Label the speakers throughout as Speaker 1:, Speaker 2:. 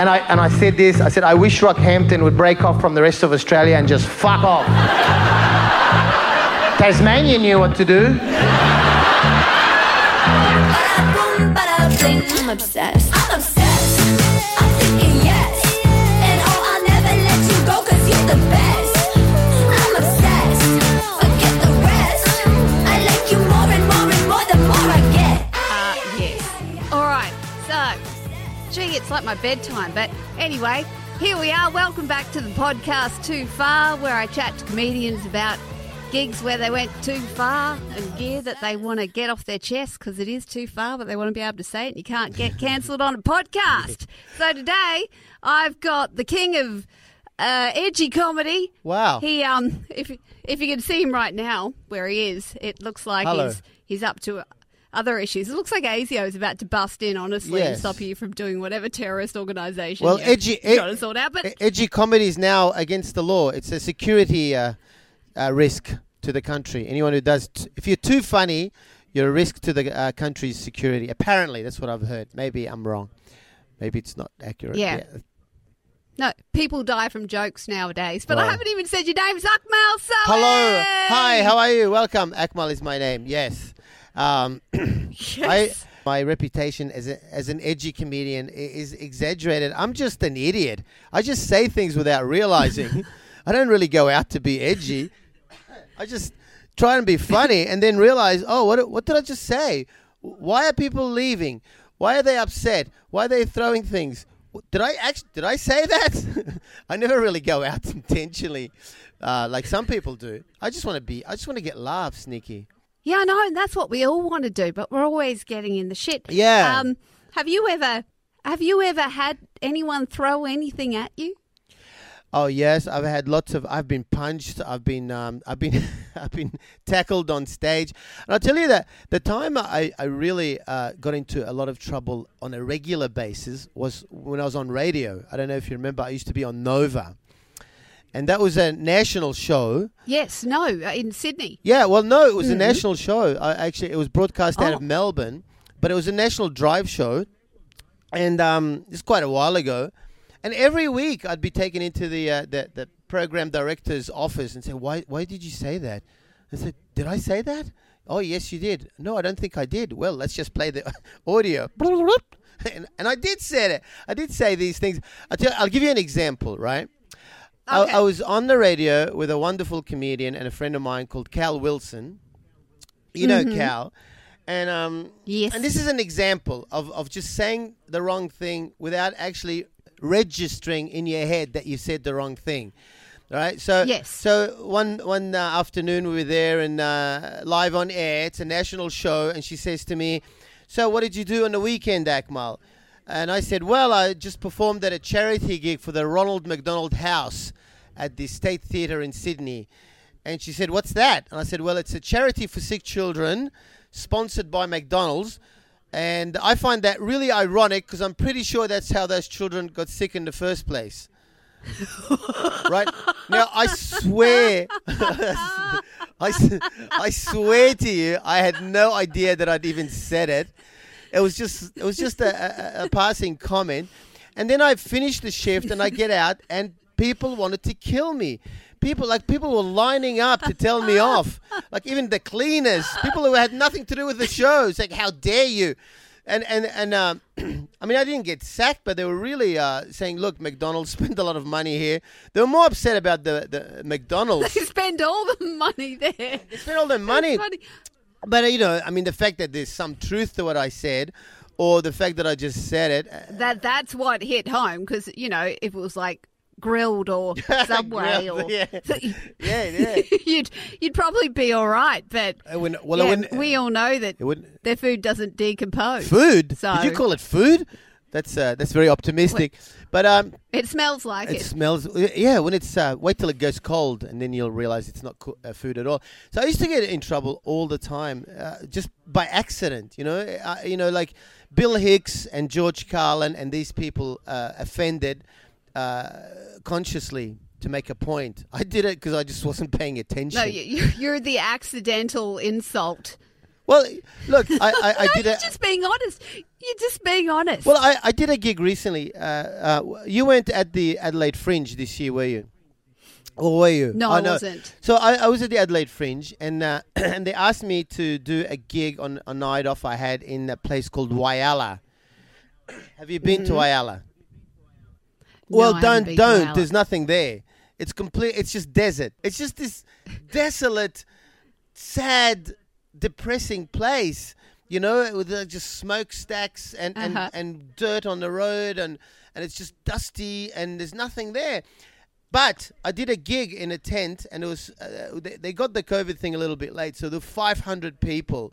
Speaker 1: And I, and I said this I said, I wish Rockhampton would break off from the rest of Australia and just fuck off. Tasmania knew what to do.
Speaker 2: I'm obsessed. Yes. And oh, I'll never let you go cause you're the best.
Speaker 3: It's like my bedtime. But anyway, here we are. Welcome back to the podcast Too Far, where I chat to comedians about gigs where they went too far and gear that they want to get off their chest because it is too far, but they want to be able to say it. And you can't get cancelled on a podcast. So today, I've got the king of uh, edgy comedy.
Speaker 4: Wow.
Speaker 3: He um, if if you can see him right now where he is, it looks like
Speaker 4: Hello.
Speaker 3: he's he's up to other issues. It looks like ASIO is about to bust in, honestly, and stop you from doing whatever terrorist organisation.
Speaker 4: Well, edgy- ed-
Speaker 3: trying to sort out. But
Speaker 4: Edgy comedy is now against the law. It's a security uh, uh, risk to the country. Anyone who does, t- if you're too funny, you're a risk to the uh, country's security. Apparently, that's what I've heard. Maybe I'm wrong. Maybe it's not accurate.
Speaker 3: Yeah. no, people die from jokes nowadays. But I haven't even said your name, Akmal Saleh.
Speaker 4: Hello. Hi. How are you? Welcome. Akmal is my name. Yes. Um, I, my reputation as, a, as an edgy comedian is exaggerated. I'm just an idiot. I just say things without realizing. I don't really go out to be edgy. I just try and be funny and then realize, oh, what, what did I just say? Why are people leaving? Why are they upset? Why are they throwing things? Did I actually did I say that? I never really go out intentionally, uh, like some people do. I just want to be. I just want to get laughs, Nikki.
Speaker 3: Yeah, I know, and that's what we all want to do, but we're always getting in the shit.
Speaker 4: Yeah.
Speaker 3: Um, have you ever have you ever had anyone throw anything at you?
Speaker 4: Oh yes, I've had lots of. I've been punched. I've been. Um, I've been. I've been tackled on stage. And I'll tell you that the time I, I really uh, got into a lot of trouble on a regular basis was when I was on radio. I don't know if you remember. I used to be on Nova, and that was a national show.
Speaker 3: Yes, no, uh, in Sydney.
Speaker 4: Yeah, well, no, it was a national show. I, actually, it was broadcast out
Speaker 3: Oh.
Speaker 4: of Melbourne, but it was a national drive show, and um, it's quite a while ago. And every week, I'd be taken into the uh, the, the program director's office and say, "Why why did you say that?" I said, "Did I say that?" Oh, yes, you did. No, I don't think I did. Well, let's just play the audio. And, and I did say it. I did say these things. I'll, tell, I'll give you an example, right?
Speaker 3: Okay.
Speaker 4: I, I was on the radio with a wonderful comedian and a friend of mine called Cal Wilson. You know Cal. And um
Speaker 3: Yes.
Speaker 4: and this is an example of, of just saying the wrong thing without actually registering in your head that you said the wrong thing. Right? So
Speaker 3: Yes.
Speaker 4: so one one uh, afternoon we were there and uh, live on air. It's a national show and she says to me, "So what did you do on the weekend, Akmal?" And I said, "Well, I just performed at a charity gig for the Ronald McDonald House at the State Theatre in Sydney." And she said, "What's that?" And I said, "Well, it's a charity for sick children, sponsored by McDonald's." And I find that really ironic because I'm pretty sure that's how those children got sick in the first place. right now, I swear, I swear to you, I had no idea that I'd even said it. It was just, it was just a, a, a passing comment. And then I finished the shift and I get out, and people wanted to kill me. People like people were lining up to tell me off. Like even the cleaners, people who had nothing to do with the show. It's like, how dare you? And and and um, I mean, I didn't get sacked, but they were really uh, saying, "Look, McDonald's spent a lot of money here." They were more upset about the the McDonald's.
Speaker 3: You spend all the money there.
Speaker 4: they spent all their money. But uh, you know, I mean, the fact that there's some truth to what I said, or the fact that I just said it. uh,
Speaker 3: That that's what hit home because you know if it was like Grill'd or Subway
Speaker 4: Grill'd,
Speaker 3: or
Speaker 4: yeah. Yeah, yeah.
Speaker 3: you'd you'd probably be all right. But
Speaker 4: well,
Speaker 3: yeah, we all know that
Speaker 4: It
Speaker 3: their food doesn't decompose.
Speaker 4: Food?
Speaker 3: So
Speaker 4: Did you call it food? That's uh, that's very optimistic. But um,
Speaker 3: it smells like
Speaker 4: it
Speaker 3: it.
Speaker 4: smells. Yeah, when it's uh, wait till it goes cold, and then you'll realize it's not co- uh, food at all. So I used to get in trouble all the time, uh, just by accident. You know, you know, like Bill Hicks and George Carlin and these people uh, offended uh, consciously to make a point. I did it because I just wasn't paying attention.
Speaker 3: No, you, you- you're the accidental insult.
Speaker 4: well, look, I, I, I
Speaker 3: No,
Speaker 4: did it.
Speaker 3: just being honest. You're just being honest.
Speaker 4: Well, I, I did a gig recently. Uh, uh, you weren't at the Adelaide Fringe this year, were you? Or were you?
Speaker 3: no,
Speaker 4: Oh,
Speaker 3: I wasn't.
Speaker 4: So I, I was at the Adelaide Fringe, and uh, and they asked me to do a gig on a night off I had in a place called Whyalla. Have you been to Whyalla?
Speaker 3: No,
Speaker 4: Well, don't don't. There's nothing there. It's complete. It's just desert. It's just this desolate, sad, depressing place. You know, with uh, just smokestacks and, and,
Speaker 3: Uh-huh.
Speaker 4: and dirt on the road, and and it's just dusty, and there's nothing there. But I did a gig in a tent, and it was uh, they, they got the COVID thing a little bit late, so there were 500 people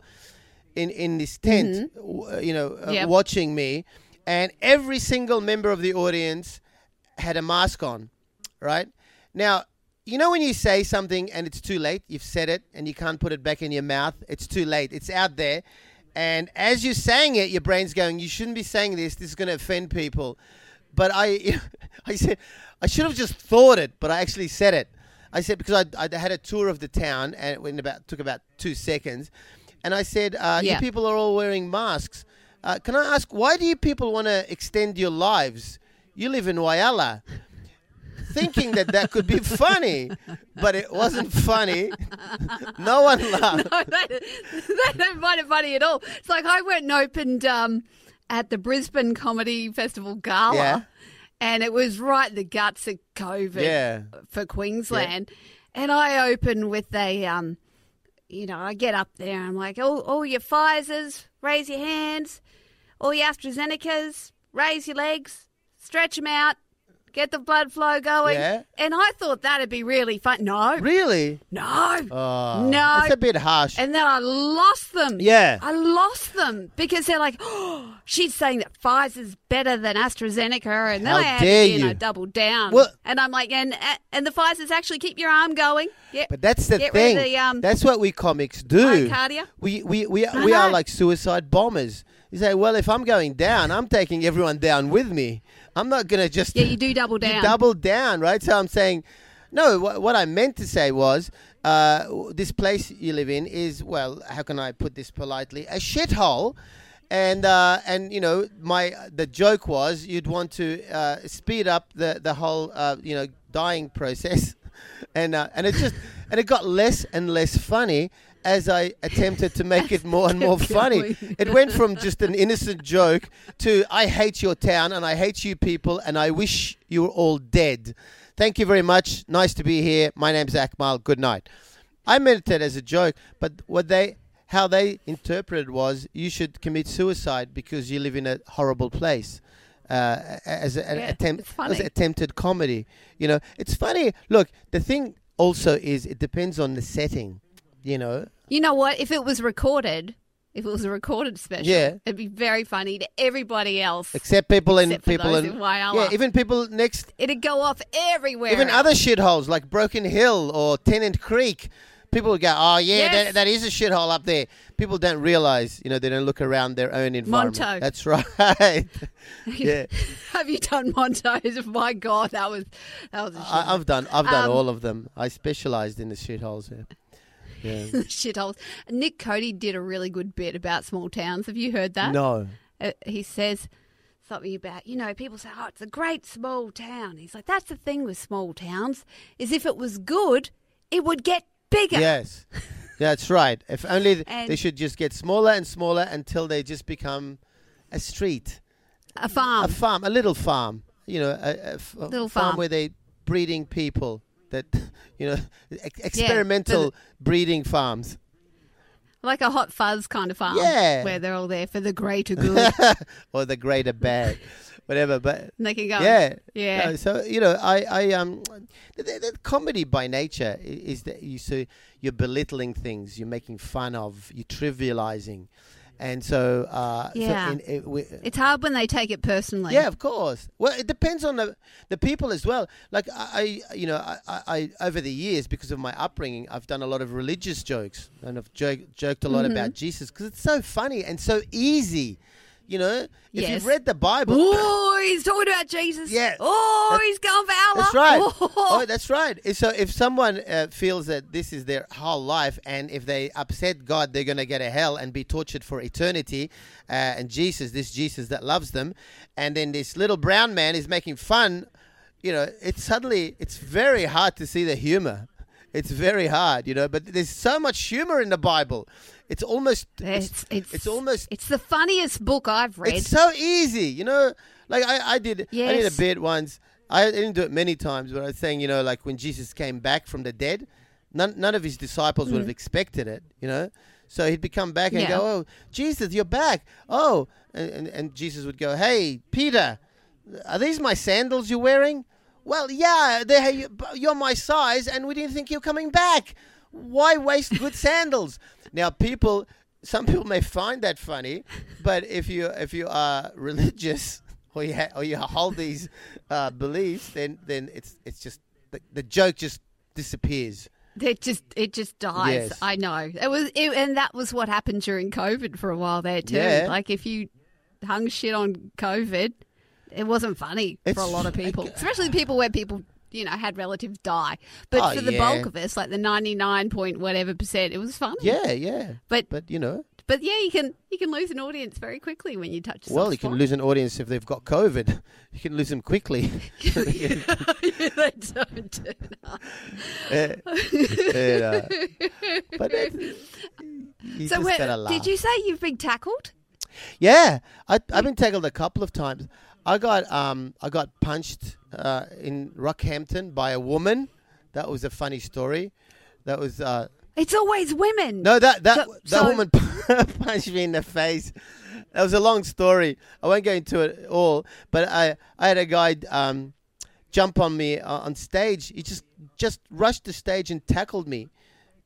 Speaker 4: in in this tent, w- uh, you know, uh,
Speaker 3: Mm-hmm. Yep.
Speaker 4: watching me, and every single member of the audience had a mask on, right? Now, you know when you say something and it's too late, you've said it and you can't put it back in your mouth. It's too late. It's out there. And as you're saying it, your brain's going, "You shouldn't be saying this. This is going to offend people." But I, I said, I should have just thought it, but I actually said it. I said because I, I had a tour of the town and it went about took about two seconds, and I said, uh, "You people are all wearing masks. Uh, can I ask why do you people want to extend your lives? You live in Whyalla." Thinking that that could be funny, but it wasn't funny. no one laughed.
Speaker 3: No, that, that don't find it funny at all. It's like I went and opened um, at the Brisbane Comedy Festival Gala.
Speaker 4: Yeah.
Speaker 3: And it was right in the guts of COVID
Speaker 4: Yeah.
Speaker 3: for Queensland. And I opened with a, um, you know, I get up there I'm like, all, all your Pfizers, raise your hands. All your AstraZenecas, raise your legs, stretch them out, get the blood flow going.
Speaker 4: Yeah.
Speaker 3: And I thought that'd be really fun. No,
Speaker 4: Really?
Speaker 3: no.
Speaker 4: Oh,
Speaker 3: No.
Speaker 4: That's a bit harsh.
Speaker 3: And then I lost them.
Speaker 4: Yeah.
Speaker 3: I lost them because they're like, oh, she's saying that Pfizer's better than AstraZeneca. And then
Speaker 4: How
Speaker 3: I had
Speaker 4: dare
Speaker 3: to, you know, double down.
Speaker 4: Well-
Speaker 3: and I'm like, and and the Pfizer's actually keep your arm going. Yeah.
Speaker 4: But that's the
Speaker 3: Get
Speaker 4: thing.
Speaker 3: the, um,
Speaker 4: that's what we comics do.
Speaker 3: myocardia.
Speaker 4: We we we,
Speaker 3: I
Speaker 4: we are like suicide bombers. You say, well, if I'm going down, I'm taking everyone down with me. I'm not gonna just
Speaker 3: Yeah, you do double
Speaker 4: You
Speaker 3: down.
Speaker 4: double down, right? So I'm saying, no. What, what I meant to say was, uh, this place you live in is well. How can I put this politely? A shithole. And uh, and you know my the joke was you'd want to uh, speed up the the whole uh, you know dying process, and uh, and it just and it got less and less funny as I attempted to make it more and more funny. It went from just an innocent joke to I hate your town and I hate you people and I wish you were all dead. Thank you very much. Nice to be here. My name's Akmal. Good night. I meant it as a joke, but what they how they interpreted was you should commit suicide because you live in a horrible place. Uh, as a- an
Speaker 3: Yeah,
Speaker 4: attempt, as attempted comedy. You know, it's funny. Look, the thing also is it depends on the setting. You know,
Speaker 3: You know what? If it was recorded, if it was a recorded special,
Speaker 4: Yeah.
Speaker 3: it'd be very funny to everybody else.
Speaker 4: except people in
Speaker 3: Except for
Speaker 4: people
Speaker 3: those
Speaker 4: in
Speaker 3: in
Speaker 4: yeah, even people next
Speaker 3: It'd go off everywhere.
Speaker 4: even other shitholes like Broken Hill or Tennant Creek. People would go, oh yeah,
Speaker 3: Yes.
Speaker 4: that, that is a shithole up there. People don't realize, you know, they don't look around their own environment.
Speaker 3: Monto.
Speaker 4: That's right. yeah,
Speaker 3: Have you done Montos? My God, that was that was a shit.
Speaker 4: I, I've done, I've done
Speaker 3: Um,
Speaker 4: all of them. I specialised in the shitholes. Yeah. Yeah.
Speaker 3: shitholes. Nick Cody did a really good bit about small towns. Have you heard that?
Speaker 4: no.
Speaker 3: Uh, he says something about you know people say, "Oh, it's a great small town." He's like, "That's the thing with small towns is if it was good, it would get bigger."
Speaker 4: Yes. That's right. If only th- they should just get smaller and smaller until they just become a street.
Speaker 3: A farm.
Speaker 4: a farm, a little farm. You know, a, a f-
Speaker 3: Little
Speaker 4: farm
Speaker 3: farm.
Speaker 4: where they breeding people that you know ex- experimental breeding farms.
Speaker 3: like a hot fuzz kind of farm.
Speaker 4: Yeah.
Speaker 3: Where they're all there for the greater good.
Speaker 4: or the greater bad, whatever. But
Speaker 3: and they can go.
Speaker 4: yeah,
Speaker 3: Yeah.
Speaker 4: No, so you know, I, I um, the, the, the comedy by nature is that you so you're belittling things, you're making fun of, you're trivializing, and so uh,
Speaker 3: Yeah.
Speaker 4: So in, it, we,
Speaker 3: It's hard when they take it personally.
Speaker 4: Yeah, of course. Well, it depends on the the people as well. Like I, I you know, I, I, I over the years because of my upbringing, I've done a lot of religious jokes and I've joked, joked a lot
Speaker 3: Mm-hmm.
Speaker 4: about Jesus because it's so funny and so easy You know, if
Speaker 3: Yes.
Speaker 4: you've read the Bible,
Speaker 3: Oh, he's talking about Jesus.
Speaker 4: Yes.
Speaker 3: Oh,
Speaker 4: That's-
Speaker 3: he's going for Allah.
Speaker 4: That's right.
Speaker 3: Oh.
Speaker 4: Oh, that's right. So if someone uh, feels that this is their whole life, and if they upset God, they're going to get a hell and be tortured for eternity, uh, and Jesus, this Jesus that loves them, and then this little brown man is making fun, you know, it's suddenly it's very hard to see the humor. It's very hard, you know. But there's so much humor in the Bible. It's almost
Speaker 3: It's, it's,
Speaker 4: it's almost
Speaker 3: it's the funniest book I've read.
Speaker 4: it's so easy, you know. Like I, I did, I did a
Speaker 3: Yes.
Speaker 4: bit once. I didn't do it many times, but I was saying, you know, like when Jesus came back from the dead, none, none of his disciples would have expected it, you know. So he'd be come back and
Speaker 3: Mm. Yeah.
Speaker 4: go, "Oh, Jesus, you're back!" Oh, and, and and Jesus would go, "Hey, Peter, are these my sandals you're wearing?" Well, yeah, they you're my size, and we didn't think you're coming back. Why waste good sandals? Now, people, some people may find that funny, but if you if you are religious or you ha- or you hold these uh, beliefs, then then it's it's just the, the joke just disappears.
Speaker 3: It just it just dies.
Speaker 4: Yes.
Speaker 3: I know. It was it, and that was what happened during COVID for a while there too.
Speaker 4: Yeah.
Speaker 3: Like if you hung shit on COVID, it wasn't funny for a lot of people, especially people where people you know had relatives die. But
Speaker 4: Oh,
Speaker 3: for the
Speaker 4: yeah.
Speaker 3: bulk of us, like the ninety nine point whatever percent, it was funny.
Speaker 4: Yeah, yeah.
Speaker 3: But
Speaker 4: But you know,
Speaker 3: but yeah, you can you can lose an audience very quickly when you touch. a
Speaker 4: well,
Speaker 3: soft
Speaker 4: you can
Speaker 3: spot.
Speaker 4: lose an audience if they've got COVID. You can lose them quickly.
Speaker 3: they don't turn up.
Speaker 4: Eh, and, uh, but it, you
Speaker 3: So
Speaker 4: just
Speaker 3: where,
Speaker 4: gotta laugh.
Speaker 3: did you say you've been tackled?
Speaker 4: Yeah, I, I've been tackled a couple of times. I got um I got punched uh, in Rockhampton by a woman. That was a funny story. That was uh,
Speaker 3: It's always women.
Speaker 4: no that that
Speaker 3: So-
Speaker 4: that
Speaker 3: so-
Speaker 4: woman punched me in the face. That was a long story. I won't go into it all. But I I had a guy um jump on me uh, on stage. He just just rushed the stage and tackled me,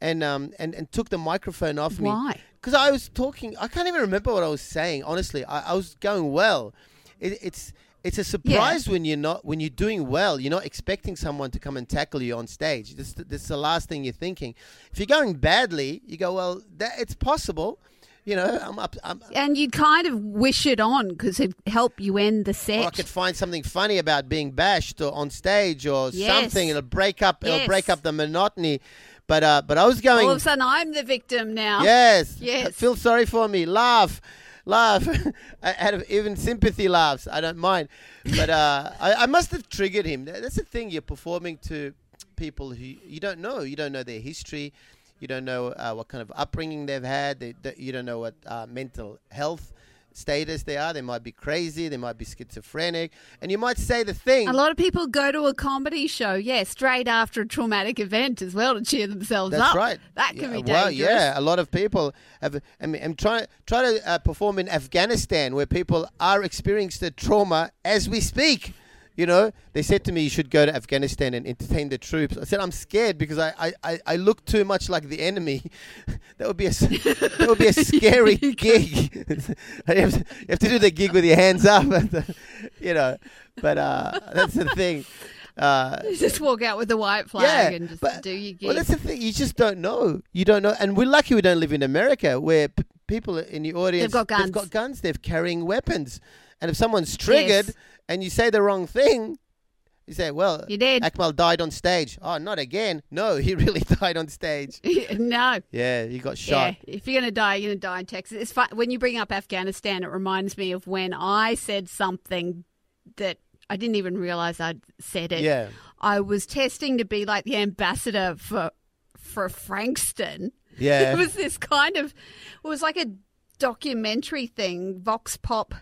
Speaker 4: and um and, and took the microphone off me
Speaker 3: Why?
Speaker 4: because I was talking. I can't even remember what I was saying. Honestly, I, I was going well. It, it's it's a surprise when you're not when you're doing well. You're not expecting someone to come and tackle you on stage. This this is the last thing you're thinking. If you're going badly, you go well. That it's possible. You know, I'm up. I'm,
Speaker 3: And you'd kind of wish it on because it'd help you end the set.
Speaker 4: or I could find something funny about being bashed or on stage or
Speaker 3: Yes.
Speaker 4: something. It'll break up. It'll break up the monotony. But uh, but I was going.
Speaker 3: All of a sudden, I'm the victim now.
Speaker 4: Yes.
Speaker 3: Yes.
Speaker 4: Feel sorry for me. Laugh. Laugh. Out of even sympathy laughs. I don't mind. But uh, I, I must have triggered him. That's the thing. You're performing to people who you don't know. You don't know their history. You don't know uh, what kind of upbringing they've had. They, they, you don't know what uh, mental health status they are. They might be crazy. They might be schizophrenic. And you might say the thing.
Speaker 3: A lot of people go to a comedy show, yeah, straight after a traumatic event as well to cheer themselves
Speaker 4: That's
Speaker 3: up.
Speaker 4: That's right.
Speaker 3: That can
Speaker 4: Yeah,
Speaker 3: be
Speaker 4: well, yeah, a lot of people have. I mean, I'm trying try to uh, perform in Afghanistan where people are experiencing the trauma as we speak. You know, they said to me, "You should go to Afghanistan and entertain the troops." I said, "I'm scared because I, I, I, look too much like the enemy. that would be a that would be a scary gig. you, have to, you have to do the gig with your hands up, you know. But uh, that's the thing. Uh,
Speaker 3: Just walk out with the white flag and just
Speaker 4: but-
Speaker 3: do your gig.
Speaker 4: well, that's the thing. You just don't know. You don't know. And we're lucky we don't live in America where p- people in the audience have
Speaker 3: got guns.
Speaker 4: They've got guns. They're carrying weapons. And if someone's triggered
Speaker 3: Yes.
Speaker 4: And you say the wrong thing, you say, "Well,
Speaker 3: You did.
Speaker 4: Akmal died on stage." Oh, not again. No, he really died on stage.
Speaker 3: no.
Speaker 4: Yeah, he got shot.
Speaker 3: Yeah, if you're going to die, you're going to die in Texas. It's fun. When you bring up Afghanistan, it reminds me of when I said something that I didn't even realize I'd said it.
Speaker 4: Yeah.
Speaker 3: I was testing to be like the ambassador for for Frankston.
Speaker 4: Yeah.
Speaker 3: It was this kind of it was like a documentary thing, Vox Pop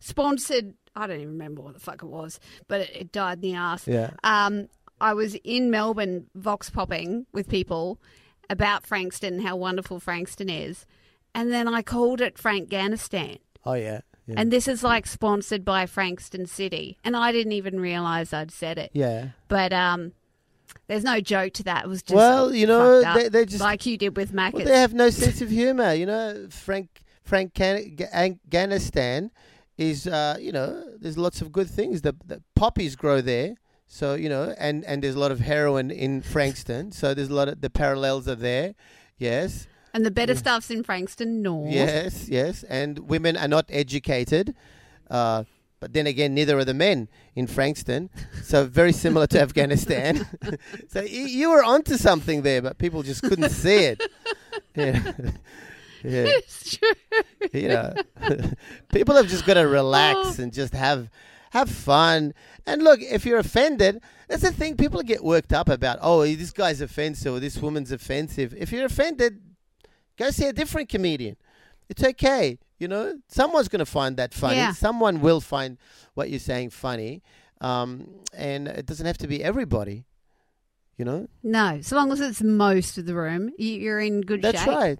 Speaker 3: sponsored I don't even remember what the fuck it was, but it, it died in the ass.
Speaker 4: Yeah.
Speaker 3: Um I was in Melbourne Vox popping with people about Frankston, how wonderful Frankston is. And then I called it Frankganistan.
Speaker 4: Oh yeah. Yeah.
Speaker 3: And this is like sponsored by Frankston City. And I didn't even realize I'd said it.
Speaker 4: yeah.
Speaker 3: But um, there's no joke to that. It was just
Speaker 4: Well, you know, they- they just-
Speaker 3: like you did with Mac.
Speaker 4: Well, they have no sense of humor. You know, Frank Frank Afghanistan is uh, you know there's lots of good things. The, the poppies grow there, so you know, and and there's a lot of heroin in Frankston. So there's a lot of the parallels are there. Yes.
Speaker 3: And the better stuff's in Frankston North.
Speaker 4: Yes, yes, and women are not educated. Uh, but then again, neither are the men in Frankston. So very similar to Afghanistan. so you, you were onto something there, but people just couldn't see it. Yeah. Yeah.
Speaker 3: It's true.
Speaker 4: You know, people have just got to relax
Speaker 3: Oh.
Speaker 4: and just have have fun. And look, if you're offended, that's the thing. People get worked up about. Oh, this guy's offensive or this woman's offensive. If you're offended, go see a different comedian. It's okay. You know, someone's going to find that funny.
Speaker 3: Yeah.
Speaker 4: Someone will find what you're saying funny. Um, and it doesn't have to be everybody. You know,
Speaker 3: No, so long as it's most of the room, you- you're in good
Speaker 4: that's
Speaker 3: shape.
Speaker 4: That's right.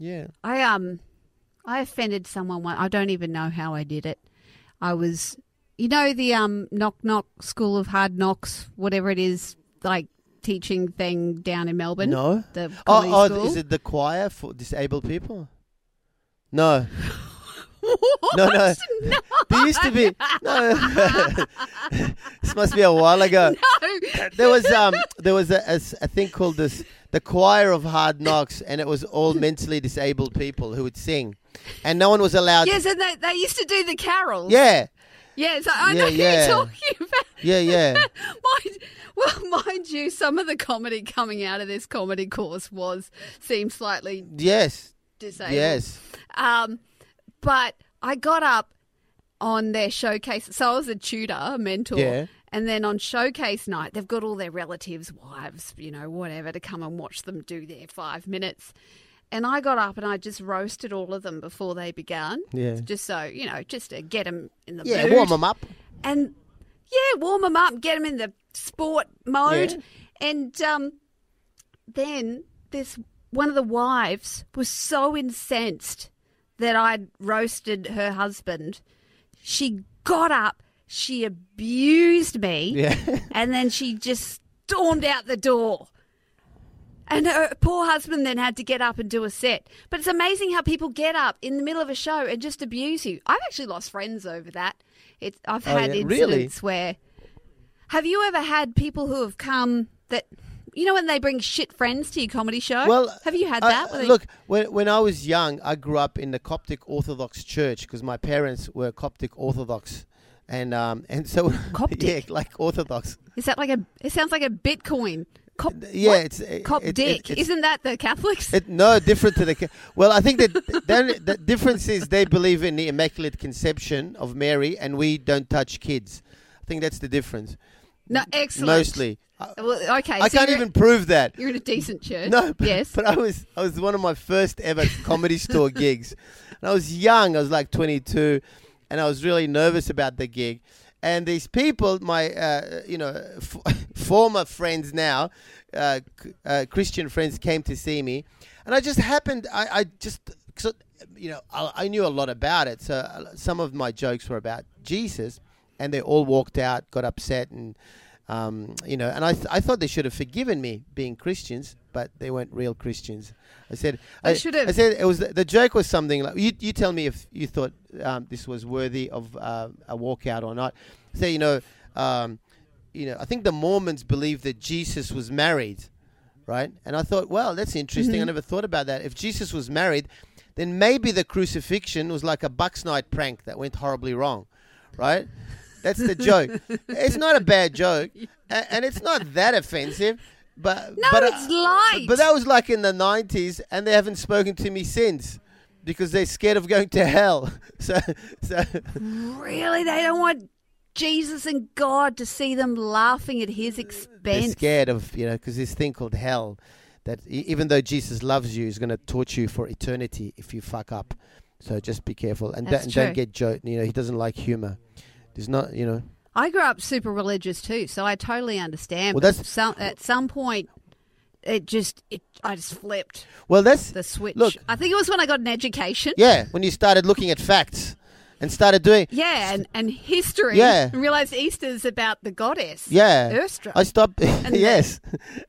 Speaker 4: Yeah.
Speaker 3: I um, I offended someone. One, I don't even know how I did it. I was, you know, the um, knock knock school of hard knocks, whatever it is, like teaching thing down in Melbourne.
Speaker 4: No.
Speaker 3: the
Speaker 4: Oh, oh, is it the choir for disabled people? No. No, no. There used to be no. this must be a while ago.
Speaker 3: No.
Speaker 4: There was um, there was a a thing called this the choir of hard knocks, and it was all mentally disabled people who would sing, and no one was allowed.
Speaker 3: Yes, and they, they used to do the carols.
Speaker 4: Yeah,
Speaker 3: Yes, I
Speaker 4: Yeah,
Speaker 3: know who
Speaker 4: yeah.
Speaker 3: you're talking about.
Speaker 4: yeah, yeah.
Speaker 3: mind, well, mind you, some of the comedy coming out of this comedy course was seemed slightly
Speaker 4: yes,
Speaker 3: disabled.
Speaker 4: yes.
Speaker 3: Um, but I got up on their showcase. So I was a tutor, a mentor.
Speaker 4: Yeah.
Speaker 3: And then on showcase night, they've got all their relatives, wives, you know, whatever, to come and watch them do their five minutes. And I got up and I just roasted all of them before they began.
Speaker 4: Yeah.
Speaker 3: Just so, you know, just to get them in the
Speaker 4: Yeah,
Speaker 3: mood.
Speaker 4: warm them up.
Speaker 3: And yeah, warm them up, get them in the sport mode.
Speaker 4: Yeah.
Speaker 3: And um, then this one of the wives was so incensed that I'd roasted her husband. She got up, she abused me,
Speaker 4: Yeah.
Speaker 3: and then she just stormed out the door. And her poor husband then had to get up and do a set. But it's amazing how people get up in the middle of a show and just abuse you. I've actually lost friends over that. It's, I've
Speaker 4: Oh,
Speaker 3: had
Speaker 4: yeah,
Speaker 3: incidents
Speaker 4: really?
Speaker 3: where. Have you ever had people who have come that. You know when they bring shit friends to your comedy show?
Speaker 4: Well,
Speaker 3: have you had that? they-
Speaker 4: look, when when I was young, I grew up in the Coptic Orthodox Church because my parents were Coptic Orthodox, and um and so yeah, like Orthodox.
Speaker 3: Is that like a? It sounds like a Bitcoin. Cop,
Speaker 4: Yeah,
Speaker 3: what?
Speaker 4: it's it-
Speaker 3: cop
Speaker 4: it-
Speaker 3: dick.
Speaker 4: it- it's-
Speaker 3: Isn't that the Catholics?
Speaker 4: It, no, different to the. Well, I think that the difference is they believe in the Immaculate Conception of Mary, and we don't touch kids. I think that's the difference.
Speaker 3: no, excellent.
Speaker 4: Mostly,
Speaker 3: Well, okay.
Speaker 4: I
Speaker 3: so
Speaker 4: can't even prove that.
Speaker 3: You're in a decent church.
Speaker 4: No, but,
Speaker 3: Yes.
Speaker 4: but I was I was one of my first ever comedy store gigs, and I was young. I was like 22, and I was really nervous about the gig. And these people, my uh, you know f- former friends now, uh, uh, Christian friends, came to see me, and I just happened. I, I just so, you know I, I knew a lot about it, so uh, some of my jokes were about Jesus, and they all walked out, got upset, and um, you know, and I, th- I thought they should have forgiven me being Christians, but they weren't real Christians. I said,
Speaker 3: They
Speaker 4: I,
Speaker 3: should have.
Speaker 4: I said it was the, the joke was something like you. You tell me if you thought um, this was worthy of uh, a walkout or not. Say, you know, um, you know, I think the Mormons believe that Jesus was married, right? And I thought, well, that's interesting.
Speaker 3: Mm-hmm.
Speaker 4: I never thought about that. If Jesus was married, then maybe the crucifixion was like a Bucks night prank that went horribly wrong, right? That's the joke. it's not a bad joke, a- and it's not that offensive. But
Speaker 3: No,
Speaker 4: but,
Speaker 3: it's uh, light.
Speaker 4: But that was like in the nineties, and they haven't spoken to me since because they're scared of going to hell. So, so
Speaker 3: Really, they don't want Jesus and God to see them laughing at His
Speaker 4: they're
Speaker 3: expense.
Speaker 4: scared of you know because this thing called hell that even though Jesus loves you, is going to torture you for eternity if you fuck up. So just be careful and,
Speaker 3: That's
Speaker 4: don't, don't get joke. You know he doesn't like humor. There's not you know.
Speaker 3: I grew up super religious too, so I totally understand.
Speaker 4: Well, that's-
Speaker 3: some, at some point. It just, it, I just flipped
Speaker 4: Well, that's
Speaker 3: the switch.
Speaker 4: Look-
Speaker 3: I think it was when I got an education.
Speaker 4: yeah. When you started looking at facts and started doing
Speaker 3: Yeah, and, and history.
Speaker 4: Yeah.
Speaker 3: And realized Easter's about the goddess.
Speaker 4: yeah.
Speaker 3: Erstra.
Speaker 4: I stopped.
Speaker 3: the-
Speaker 4: yes.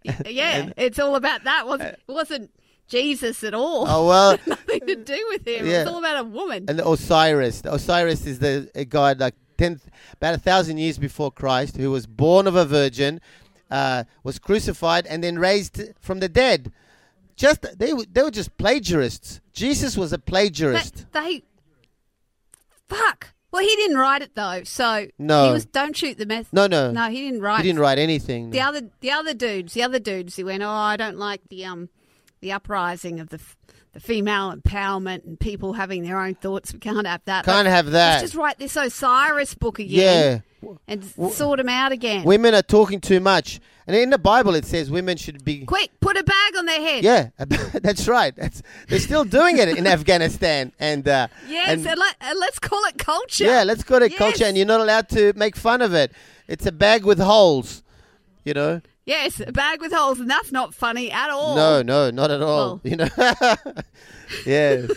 Speaker 3: yeah, it's all about that. Wasn't, uh, wasn't Jesus at all.
Speaker 4: Oh well.
Speaker 3: Nothing to do with him.
Speaker 4: Yeah.
Speaker 3: It's all about a woman.
Speaker 4: and Osiris. Osiris is the a god like ten, about a thousand years before Christ, who was born of a virgin, uh, was crucified, and then raised from the dead. just they were they were just plagiarists. Jesus was a plagiarist.
Speaker 3: But they, fuck. Well, he didn't write it though, so
Speaker 4: No.
Speaker 3: he was. Don't shoot the meth.
Speaker 4: no, no,
Speaker 3: no, he didn't write.
Speaker 4: he didn't write anything.
Speaker 3: The other, the other dudes, the other dudes, he went, oh, I don't like the um, the uprising of the f- the female empowerment and people having their own thoughts. We can't have that.
Speaker 4: Can't have
Speaker 3: Let's
Speaker 4: that.
Speaker 3: just write this Osiris book again.
Speaker 4: Yeah,
Speaker 3: and sort them out again.
Speaker 4: women are talking too much, and in the Bible it says women should be.
Speaker 3: Quick, put a bag on their head.
Speaker 4: Yeah, that's right. That's, they're still doing it in Afghanistan, and uh,
Speaker 3: Yes,
Speaker 4: and
Speaker 3: and, let, and let's call it culture.
Speaker 4: yeah, let's call it
Speaker 3: Yes.
Speaker 4: culture, and you're not allowed to make fun of it. It's a bag with holes, you know.
Speaker 3: Yes, a bag with holes, and that's not funny at all.
Speaker 4: No, no, not at all.
Speaker 3: Oh.
Speaker 4: You know. yes.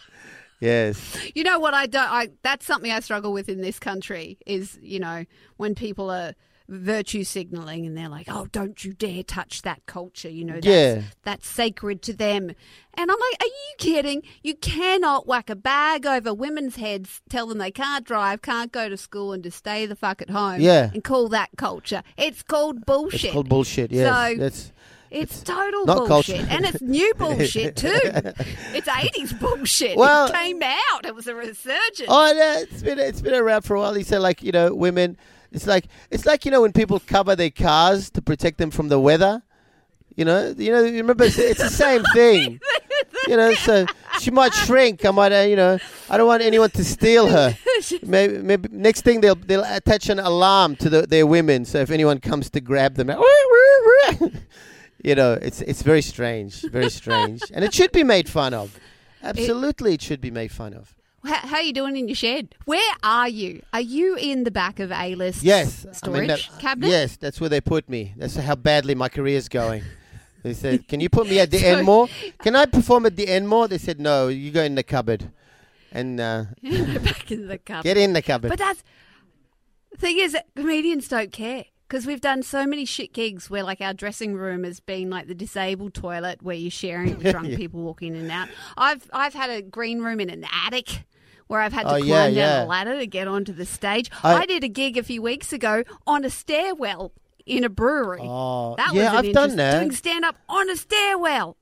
Speaker 4: yes.
Speaker 3: You know what I don't I that's something I struggle with in this country is, you know, when people are virtue signaling and they're like, "Oh, don't you dare touch that culture." You know, that's,
Speaker 4: Yeah.
Speaker 3: that's sacred to them. And I'm like, "Are you kidding? You cannot whack a bag over women's heads, tell them they can't drive, can't go to school and just stay the fuck at home
Speaker 4: Yeah.
Speaker 3: and call that culture. It's called bullshit.
Speaker 4: It's called bullshit. Yes.
Speaker 3: So-
Speaker 4: That's
Speaker 3: It's total
Speaker 4: not
Speaker 3: bullshit.
Speaker 4: culture.
Speaker 3: And it's new bullshit too. it's 80s bullshit.
Speaker 4: Well-
Speaker 3: it came out. It was a resurgence.
Speaker 4: Oh, yeah, it's been it's been around for a while. He said like you know women. It's like it's like you know when people cover their cars to protect them from the weather. You know, you know. You remember, it's, it's the same thing. You know, so she might shrink. I might, uh, you know, I don't want anyone to steal her. Maybe, maybe next thing they'll they'll attach an alarm to the, their women. So if anyone comes to grab them, you know, it's it's very strange, very strange, and it should be made fun of. Absolutely, it should be made fun of.
Speaker 3: How, how are you doing in your shed? Where are you? Are you in the back of A list
Speaker 4: Yes, I
Speaker 3: storage
Speaker 4: mean that-
Speaker 3: cabinet?
Speaker 4: Yes, that's where they put me. That's how badly my career is going. They said, "Can you put me at the
Speaker 3: So-
Speaker 4: Enmore? Can I perform at the Enmore?" They said, "No, you go in the cupboard, and uh,
Speaker 3: back in the cupboard.
Speaker 4: get in the cupboard."
Speaker 3: But that's the thing is, comedians don't care because we've done so many shit gigs where like our dressing room has been like the disabled toilet where you're sharing it with drunk
Speaker 4: Yeah.
Speaker 3: people walking in and out. I've I've had a green room in an attic. Where I've had to
Speaker 4: Oh,
Speaker 3: climb
Speaker 4: yeah,
Speaker 3: down
Speaker 4: yeah.
Speaker 3: a ladder to get onto the stage.
Speaker 4: I-
Speaker 3: I, did a gig a few weeks ago on a stairwell in a brewery.
Speaker 4: Oh,
Speaker 3: that
Speaker 4: yeah, I've done that.
Speaker 3: Doing stand up on a stairwell.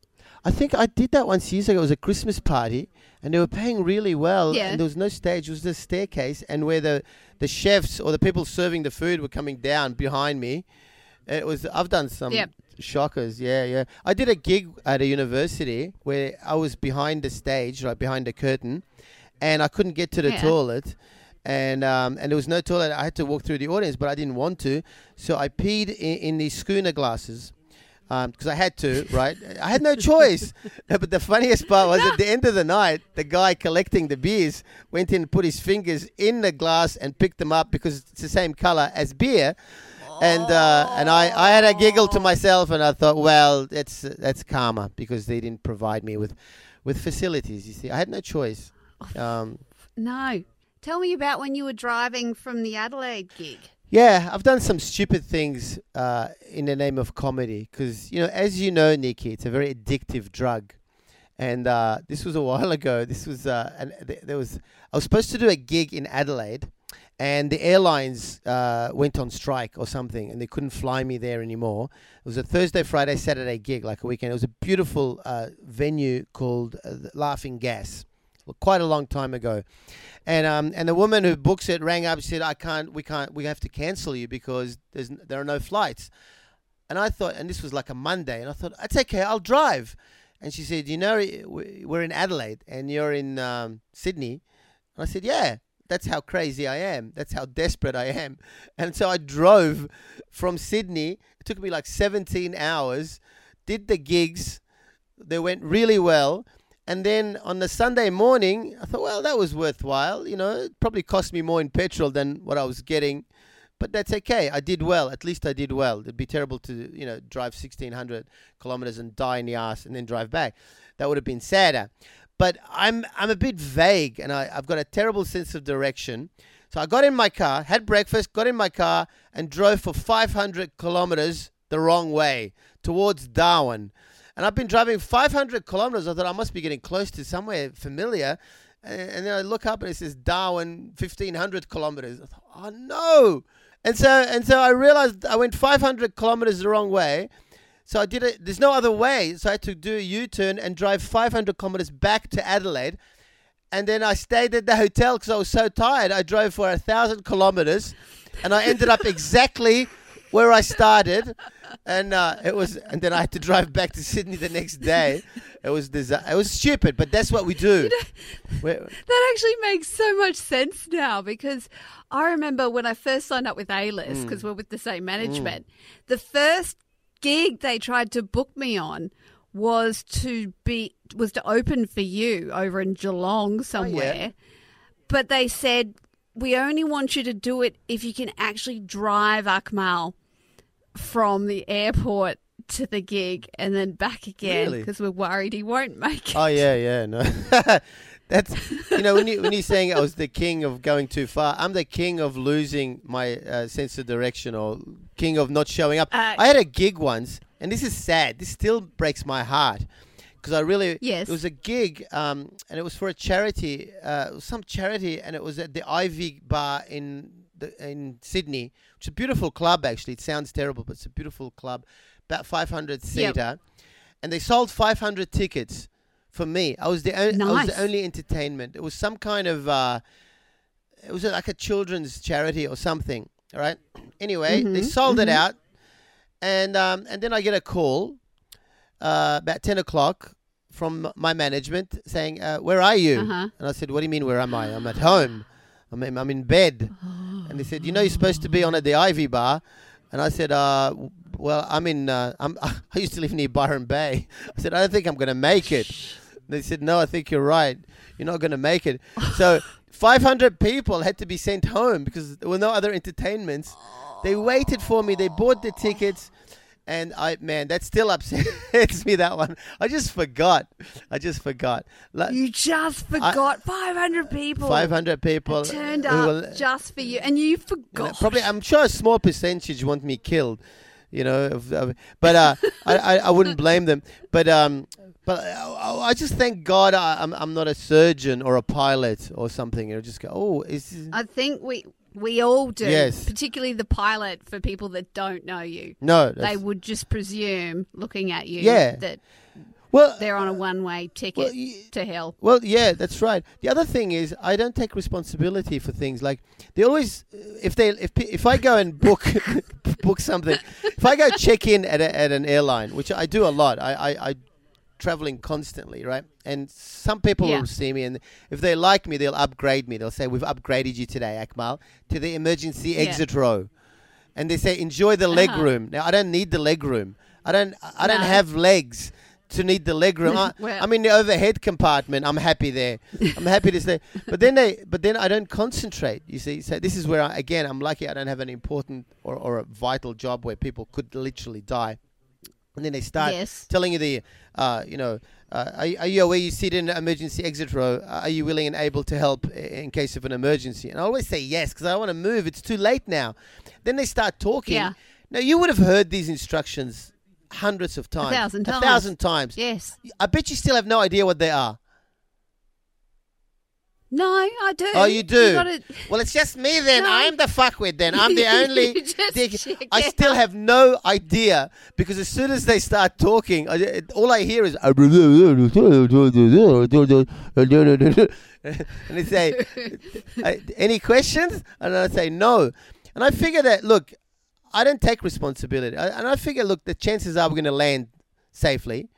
Speaker 4: I think I did that once years ago. It was a Christmas party, and they were paying really well.
Speaker 3: Yeah.
Speaker 4: And there was no stage; it was just staircase, and where the the chefs or the people serving the food were coming down behind me. It was. I've done some
Speaker 3: Yep.
Speaker 4: shockers. Yeah, yeah. I did a gig at a university where I was behind the stage, right behind the curtain, and I couldn't get to the
Speaker 3: Yeah.
Speaker 4: toilet. And um, and there was no toilet. I had to walk through the audience, but I didn't want to, so I peed in, in these schooner glasses because I had to, right? I had no choice. but the funniest part was at the end of the night, the guy collecting the beers went in and put his fingers in the glass and picked them up because it's the same color as beer. And uh, and I, I had a giggle to myself and I thought, well, that's that's karma because they didn't provide me with with facilities. You see, I had no choice. Um,
Speaker 3: No. Tell me about when you were driving from the Adelaide gig.
Speaker 4: Yeah, I've done some stupid things uh, in the name of comedy because, you know, as you know, Nikki, it's a very addictive drug. And uh, this was a while ago. This was, uh, and there was, I was supposed to do a gig in Adelaide, and the airlines uh, went on strike or something, and they couldn't fly me there anymore. It was a Thursday, Friday, Saturday gig, like a weekend. It was a beautiful uh, venue called uh, Laughing Gas, quite a long time ago. And um and the woman who books it rang up and said I can't we can't we have to cancel you because there's there are no flights. And I thought and this was like a Monday and I thought it's okay I'll drive. And she said you know we- we're in Adelaide and you're in um, Sydney. And I said yeah that's how crazy I am. That's how desperate I am. And so I drove from Sydney. It took me like 17 hours. Did the gigs. They went really well and then on the Sunday morning, I thought, well, that was worthwhile. You know, it probably cost me more in petrol than what I was getting, but that's okay. I did well. At least I did well. It'd be terrible to, you know, drive 1,600 kilometers and die in the ass and then drive back. That would have been sadder. But I'm I'm a bit vague, and I, I've got a terrible sense of direction. So I got in my car, had breakfast, got in my car, and drove for 500 kilometers the wrong way towards Darwin. And I've been driving 500 kilometers. I thought I must be getting close to somewhere familiar. And, then I look up and it says Darwin 1500 kilometers. I thought, oh no. And so, and so I realized I went 500 kilometers the wrong way. So I did it. There's no other way. So I had to do a U-turn and drive 500 kilometers back to Adelaide. And then I stayed at the hotel because I was so tired. I drove for a thousand kilometers, and I ended up exactly where I started. And uh, it was, and then I had to drive back to Sydney the next day. It was disa- It was stupid, but that's what we do. We're-
Speaker 3: That actually makes so much sense now because I remember when I first signed up with A List because we're with the same management. The first gig they tried to book me on was to be was to open for you over in Geelong somewhere. But they said we only want you to do it if you can actually drive Akmal from the airport to the gig and then back again
Speaker 4: Really?
Speaker 3: because we're worried he won't make it.
Speaker 4: Oh yeah, yeah, no. That's you know when you when you're saying I was the king of going too far, I'm the king of losing my uh, sense of direction or king of not showing up.
Speaker 3: Uh,
Speaker 4: I had a gig once, and this is sad. This still breaks my heart because I really
Speaker 3: Yes.
Speaker 4: it was a gig, um, and it was for a charity, uh, some charity, and it was at the Ivy Bar in the, in Sydney, which is a beautiful club actually. It sounds terrible, but it's a beautiful club, about 500 seater, and they sold 500 tickets for me. I was the only, I was the only entertainment. It was some kind of uh, it was like a children's charity or something. All right. Anyway, they
Speaker 3: Mhm,
Speaker 4: sold it
Speaker 3: mhm.
Speaker 4: out, and um, and then I get a call uh, about ten o'clock from my management saying, uh, "Where are you?"
Speaker 3: Uh-huh.
Speaker 4: And I said, "What do you mean? Where am I? I'm at home. I'm in, I'm in bed." And they said, "You know, you're supposed to be on at the Ivy Bar." And I said, uh, "Well, I'm in. Uh, I'm, I used to live near Byron Bay." I said, "I don't think I'm going to make it." They said, "No, I think you're right. You're not going to make it." So 500 people had to be sent home because there were no other entertainments. They waited for me. They bought the tickets. And I, man, that still upsets me. That one, I just forgot. I just forgot. Like,
Speaker 3: You just forgot 500 people.
Speaker 4: 500 people
Speaker 3: turned up just for you, and you forgot.
Speaker 4: probably, I'm sure a small percentage want me killed. You know, but uh, I, I, wouldn't blame them. But um, but I, I just thank God I, I'm I'm not a surgeon or a pilot or something. You know, just go. Oh, is
Speaker 3: I think we we all do.
Speaker 4: Yes.
Speaker 3: Particularly the pilot for people that don't know you.
Speaker 4: no?
Speaker 3: They would just presume, looking at you,
Speaker 4: Yeah.
Speaker 3: that
Speaker 4: well,
Speaker 3: they're on a one-way ticket
Speaker 4: well, y-
Speaker 3: to hell.
Speaker 4: Well, yeah, that's right. The other thing is, I don't take responsibility for things like they always. If they, if if I go and book book something, if I go check in at a, at an airline, which I do a lot, I I, I traveling constantly, right? And some people
Speaker 3: Yeah.
Speaker 4: will see me, and if they like me, they'll upgrade me. They'll say, "We've upgraded you today, Akmal, to the emergency
Speaker 3: Yeah.
Speaker 4: exit row," and they say, "Enjoy the leg
Speaker 3: Uh-huh.
Speaker 4: room." Now, I don't need the leg room. I don't. I don't have legs to need the leg room. I, I'm in the overhead compartment. I'm happy there. I'm happy to stay. But then they, but then I don't concentrate. You see, so this is where I, again I'm lucky. I don't have an important or, or a vital job where people could literally die. And then they start
Speaker 3: Yes.
Speaker 4: telling you the, uh, you know, uh, are, are you aware you sit in an emergency exit row? Uh, Are you willing and able to help in case of an emergency? And I always say yes because I want to move. It's too late now. Then they start talking.
Speaker 3: Yeah.
Speaker 4: Now you would have heard these instructions hundreds of times,
Speaker 3: thousand
Speaker 4: a
Speaker 3: times.
Speaker 4: thousand times.
Speaker 3: Yes.
Speaker 4: I bet you still have no idea what they are.
Speaker 3: No, I do.
Speaker 4: Oh, you do?
Speaker 3: gotta-
Speaker 4: Well, it's just me then.
Speaker 3: No.
Speaker 4: I'm the fuckwit then. I'm the only. Dick. I still have no idea because as soon as they start talking, I, all I hear is. and they say, "Uh, "Any questions?" And I say, "No." And I figure that look, I don't take responsibility, and I figure look, the chances are we're going to land safely,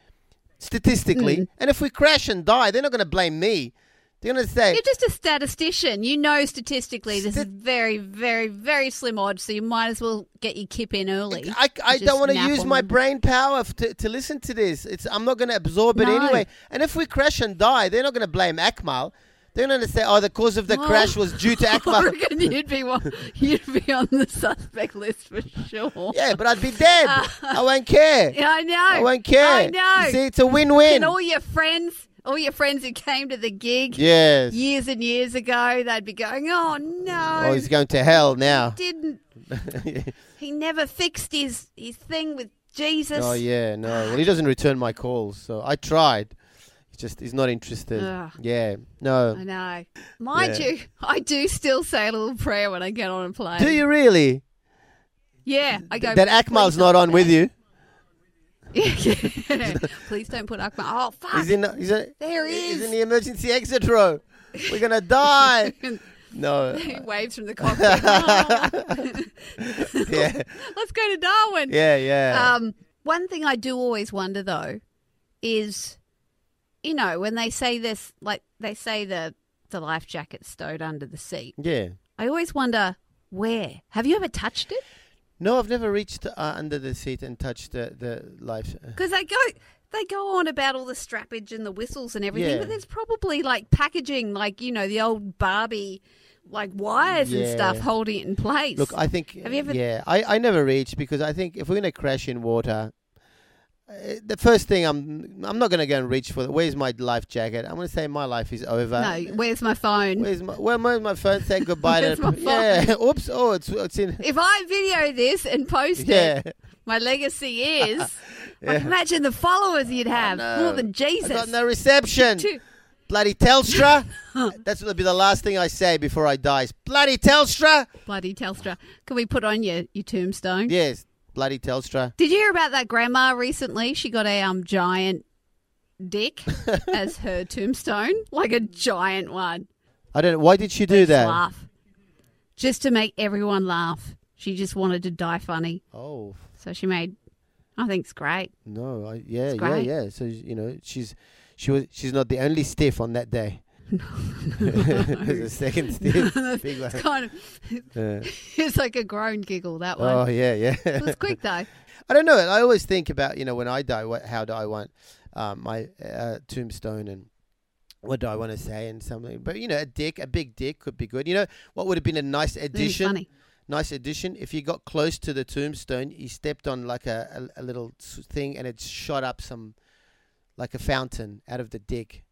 Speaker 4: statistically,
Speaker 3: Mm.
Speaker 4: and if we crash and die, they're not going to blame me. They're going to say,
Speaker 3: You're just a statistician. You know statistically this is very, very, very slim odds, so you might as well get your kip in early.
Speaker 4: I, I don't want to use my
Speaker 3: them.
Speaker 4: brain power to, to listen to this. It's I'm not going to absorb it
Speaker 3: No.
Speaker 4: anyway. And if we crash and die, they're not going to blame Akmal. They're going to say, "Oh, the cause of the
Speaker 3: Well,
Speaker 4: crash was due to Akmal."
Speaker 3: you'd be one, you'd be on the suspect list for sure.
Speaker 4: yeah, but I'd be dead. I won't care.
Speaker 3: Yeah, I know.
Speaker 4: I won't care.
Speaker 3: I know.
Speaker 4: You see, it's a win-win.
Speaker 3: and all your friends, all your friends who came to the gig
Speaker 4: yes.
Speaker 3: years and years ago, they'd be going, "Oh no,
Speaker 4: Oh, he's going to hell now.
Speaker 3: didn't he never fixed his his thing with Jesus?"
Speaker 4: oh yeah, no. Ah. Well, he doesn't return my calls, so I tried. He's just he's not interested.
Speaker 3: Ugh.
Speaker 4: Yeah, no.
Speaker 3: I know. Mind
Speaker 4: Yeah.
Speaker 3: you, I do still say a little prayer when I get on a plane.
Speaker 4: Do you really?
Speaker 3: Yeah, I go.
Speaker 4: that Akmal's not on with you.
Speaker 3: Please don't put Akmal. Oh fuck!
Speaker 4: He's in. He's, in,
Speaker 3: There he
Speaker 4: he's
Speaker 3: is.
Speaker 4: in the emergency exit row. We're gonna die. No.
Speaker 3: he waves from the cockpit. Oh.
Speaker 4: Yeah.
Speaker 3: Let's go to Darwin.
Speaker 4: Yeah. Yeah.
Speaker 3: Um, one thing I do always wonder though is, you know, when they say this, like they say the the life jacket stowed under the seat.
Speaker 4: yeah.
Speaker 3: I always wonder where. Have you ever touched it?
Speaker 4: No, I've never reached uh, under the seat and touched the the life.
Speaker 3: Because they go they go on about all the strappage and the whistles and everything,
Speaker 4: Yeah.
Speaker 3: but there's probably like packaging, like you know, the old Barbie, like wires and stuff holding it in place.
Speaker 4: Look, I think.
Speaker 3: Have you ever-
Speaker 4: Yeah, I, I never reached because I think if we're gonna crash in water, Uh, the first thing I'm I'm not gonna go and reach for. Where's my life jacket? I'm gonna say my life is over.
Speaker 3: no, where's my phone?
Speaker 4: Where's my where, where's my phone? Say goodbye to
Speaker 3: my phone?
Speaker 4: yeah. Oops. Oh, it's it's in.
Speaker 3: if I video this and post
Speaker 4: Yeah.
Speaker 3: it, my legacy is.
Speaker 4: Yeah.
Speaker 3: Like, imagine the followers you'd have more than Jesus.
Speaker 4: I got no reception. Bloody Telstra. That's gonna be the last thing I say before I die. Bloody Telstra.
Speaker 3: Bloody Telstra. Can we put on your, your tombstone?
Speaker 4: Yes. Bloody Telstra.
Speaker 3: Did you hear about that grandma recently? She got a um giant dick as her tombstone, like a giant one.
Speaker 4: I don't know. Why did she do that?
Speaker 3: Laugh, just to make everyone laugh. She just wanted to die funny,
Speaker 4: Oh
Speaker 3: so she made. I think it's great.
Speaker 4: no! I, yeah, yeah, yeah. So you know, she's she was she's not the only stiff on that day. There's a second stiff, big one.
Speaker 3: It's kind of.
Speaker 4: Uh,
Speaker 3: It's like a groan giggle. That one.
Speaker 4: oh yeah, yeah.
Speaker 3: It was quick though.
Speaker 4: I don't know. I always think about you know when I die, what how do I want um, my uh, tombstone and what do I want to say and something. But you know, a dick, a big dick could be good. You know, what would have been a nice addition? Nice addition. If you got close to the tombstone, you stepped on like a, a, a little thing and it shot up some, like a fountain out of the dick.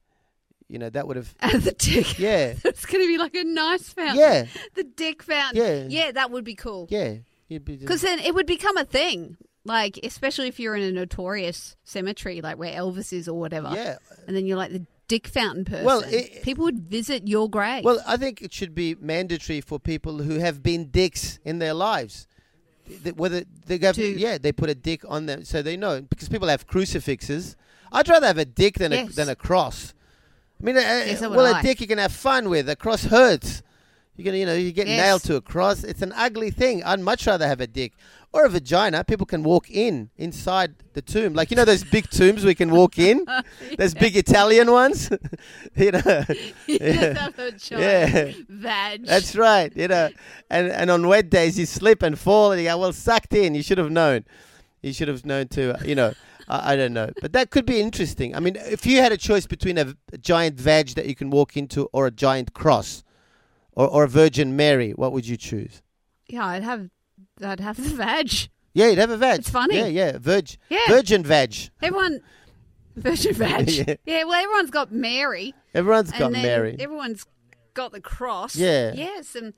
Speaker 4: You know, that would have.
Speaker 3: Out of the dick.
Speaker 4: Yeah.
Speaker 3: It's going to be like a nice fountain.
Speaker 4: Yeah.
Speaker 3: The dick fountain.
Speaker 4: Yeah.
Speaker 3: Yeah, that would be cool.
Speaker 4: Yeah. You'd be just-
Speaker 3: Because then it would become a thing. Like, especially if you're in a notorious cemetery, like where Elvis is or whatever.
Speaker 4: yeah.
Speaker 3: And then you're like the dick fountain person.
Speaker 4: Well, it-
Speaker 3: people would visit your grave.
Speaker 4: Well, I think it should be mandatory for people who have been dicks in their lives. Th- Whether they go,
Speaker 3: To-
Speaker 4: yeah, they put a dick on them so they know because people have crucifixes. I'd rather have a dick than a than a cross. I mean, uh,
Speaker 3: so
Speaker 4: well,
Speaker 3: I.
Speaker 4: a dick you can have fun with. A cross hurts. You're gonna, you know, you get
Speaker 3: Yes.
Speaker 4: nailed to a cross. It's an ugly thing. I'd much rather have a dick or a vagina. People can walk in inside the tomb, like you know those big tombs we can walk in. Those big Italian ones, you know.
Speaker 3: You just have a giant
Speaker 4: Yeah.
Speaker 3: vag.
Speaker 4: That's right. You know, and and on wet days you slip and fall, and you go, well, sucked in. You should have known. You should have known to. uh, You know, I, I don't know, but that could be interesting. I mean, if you had a choice between a giant veg that you can walk into or a giant cross, or or a Virgin Mary, what would you choose?
Speaker 3: yeah, I'd have, I'd have the vag.
Speaker 4: Yeah, you'd have a veg.
Speaker 3: It's funny.
Speaker 4: Yeah, yeah, veg,
Speaker 3: Yeah.
Speaker 4: Virgin veg.
Speaker 3: Everyone, Virgin vag.
Speaker 4: Yeah.
Speaker 3: yeah. well, everyone's got Mary.
Speaker 4: Everyone's got Mary.
Speaker 3: Everyone's got the cross.
Speaker 4: Yeah.
Speaker 3: Yes, some,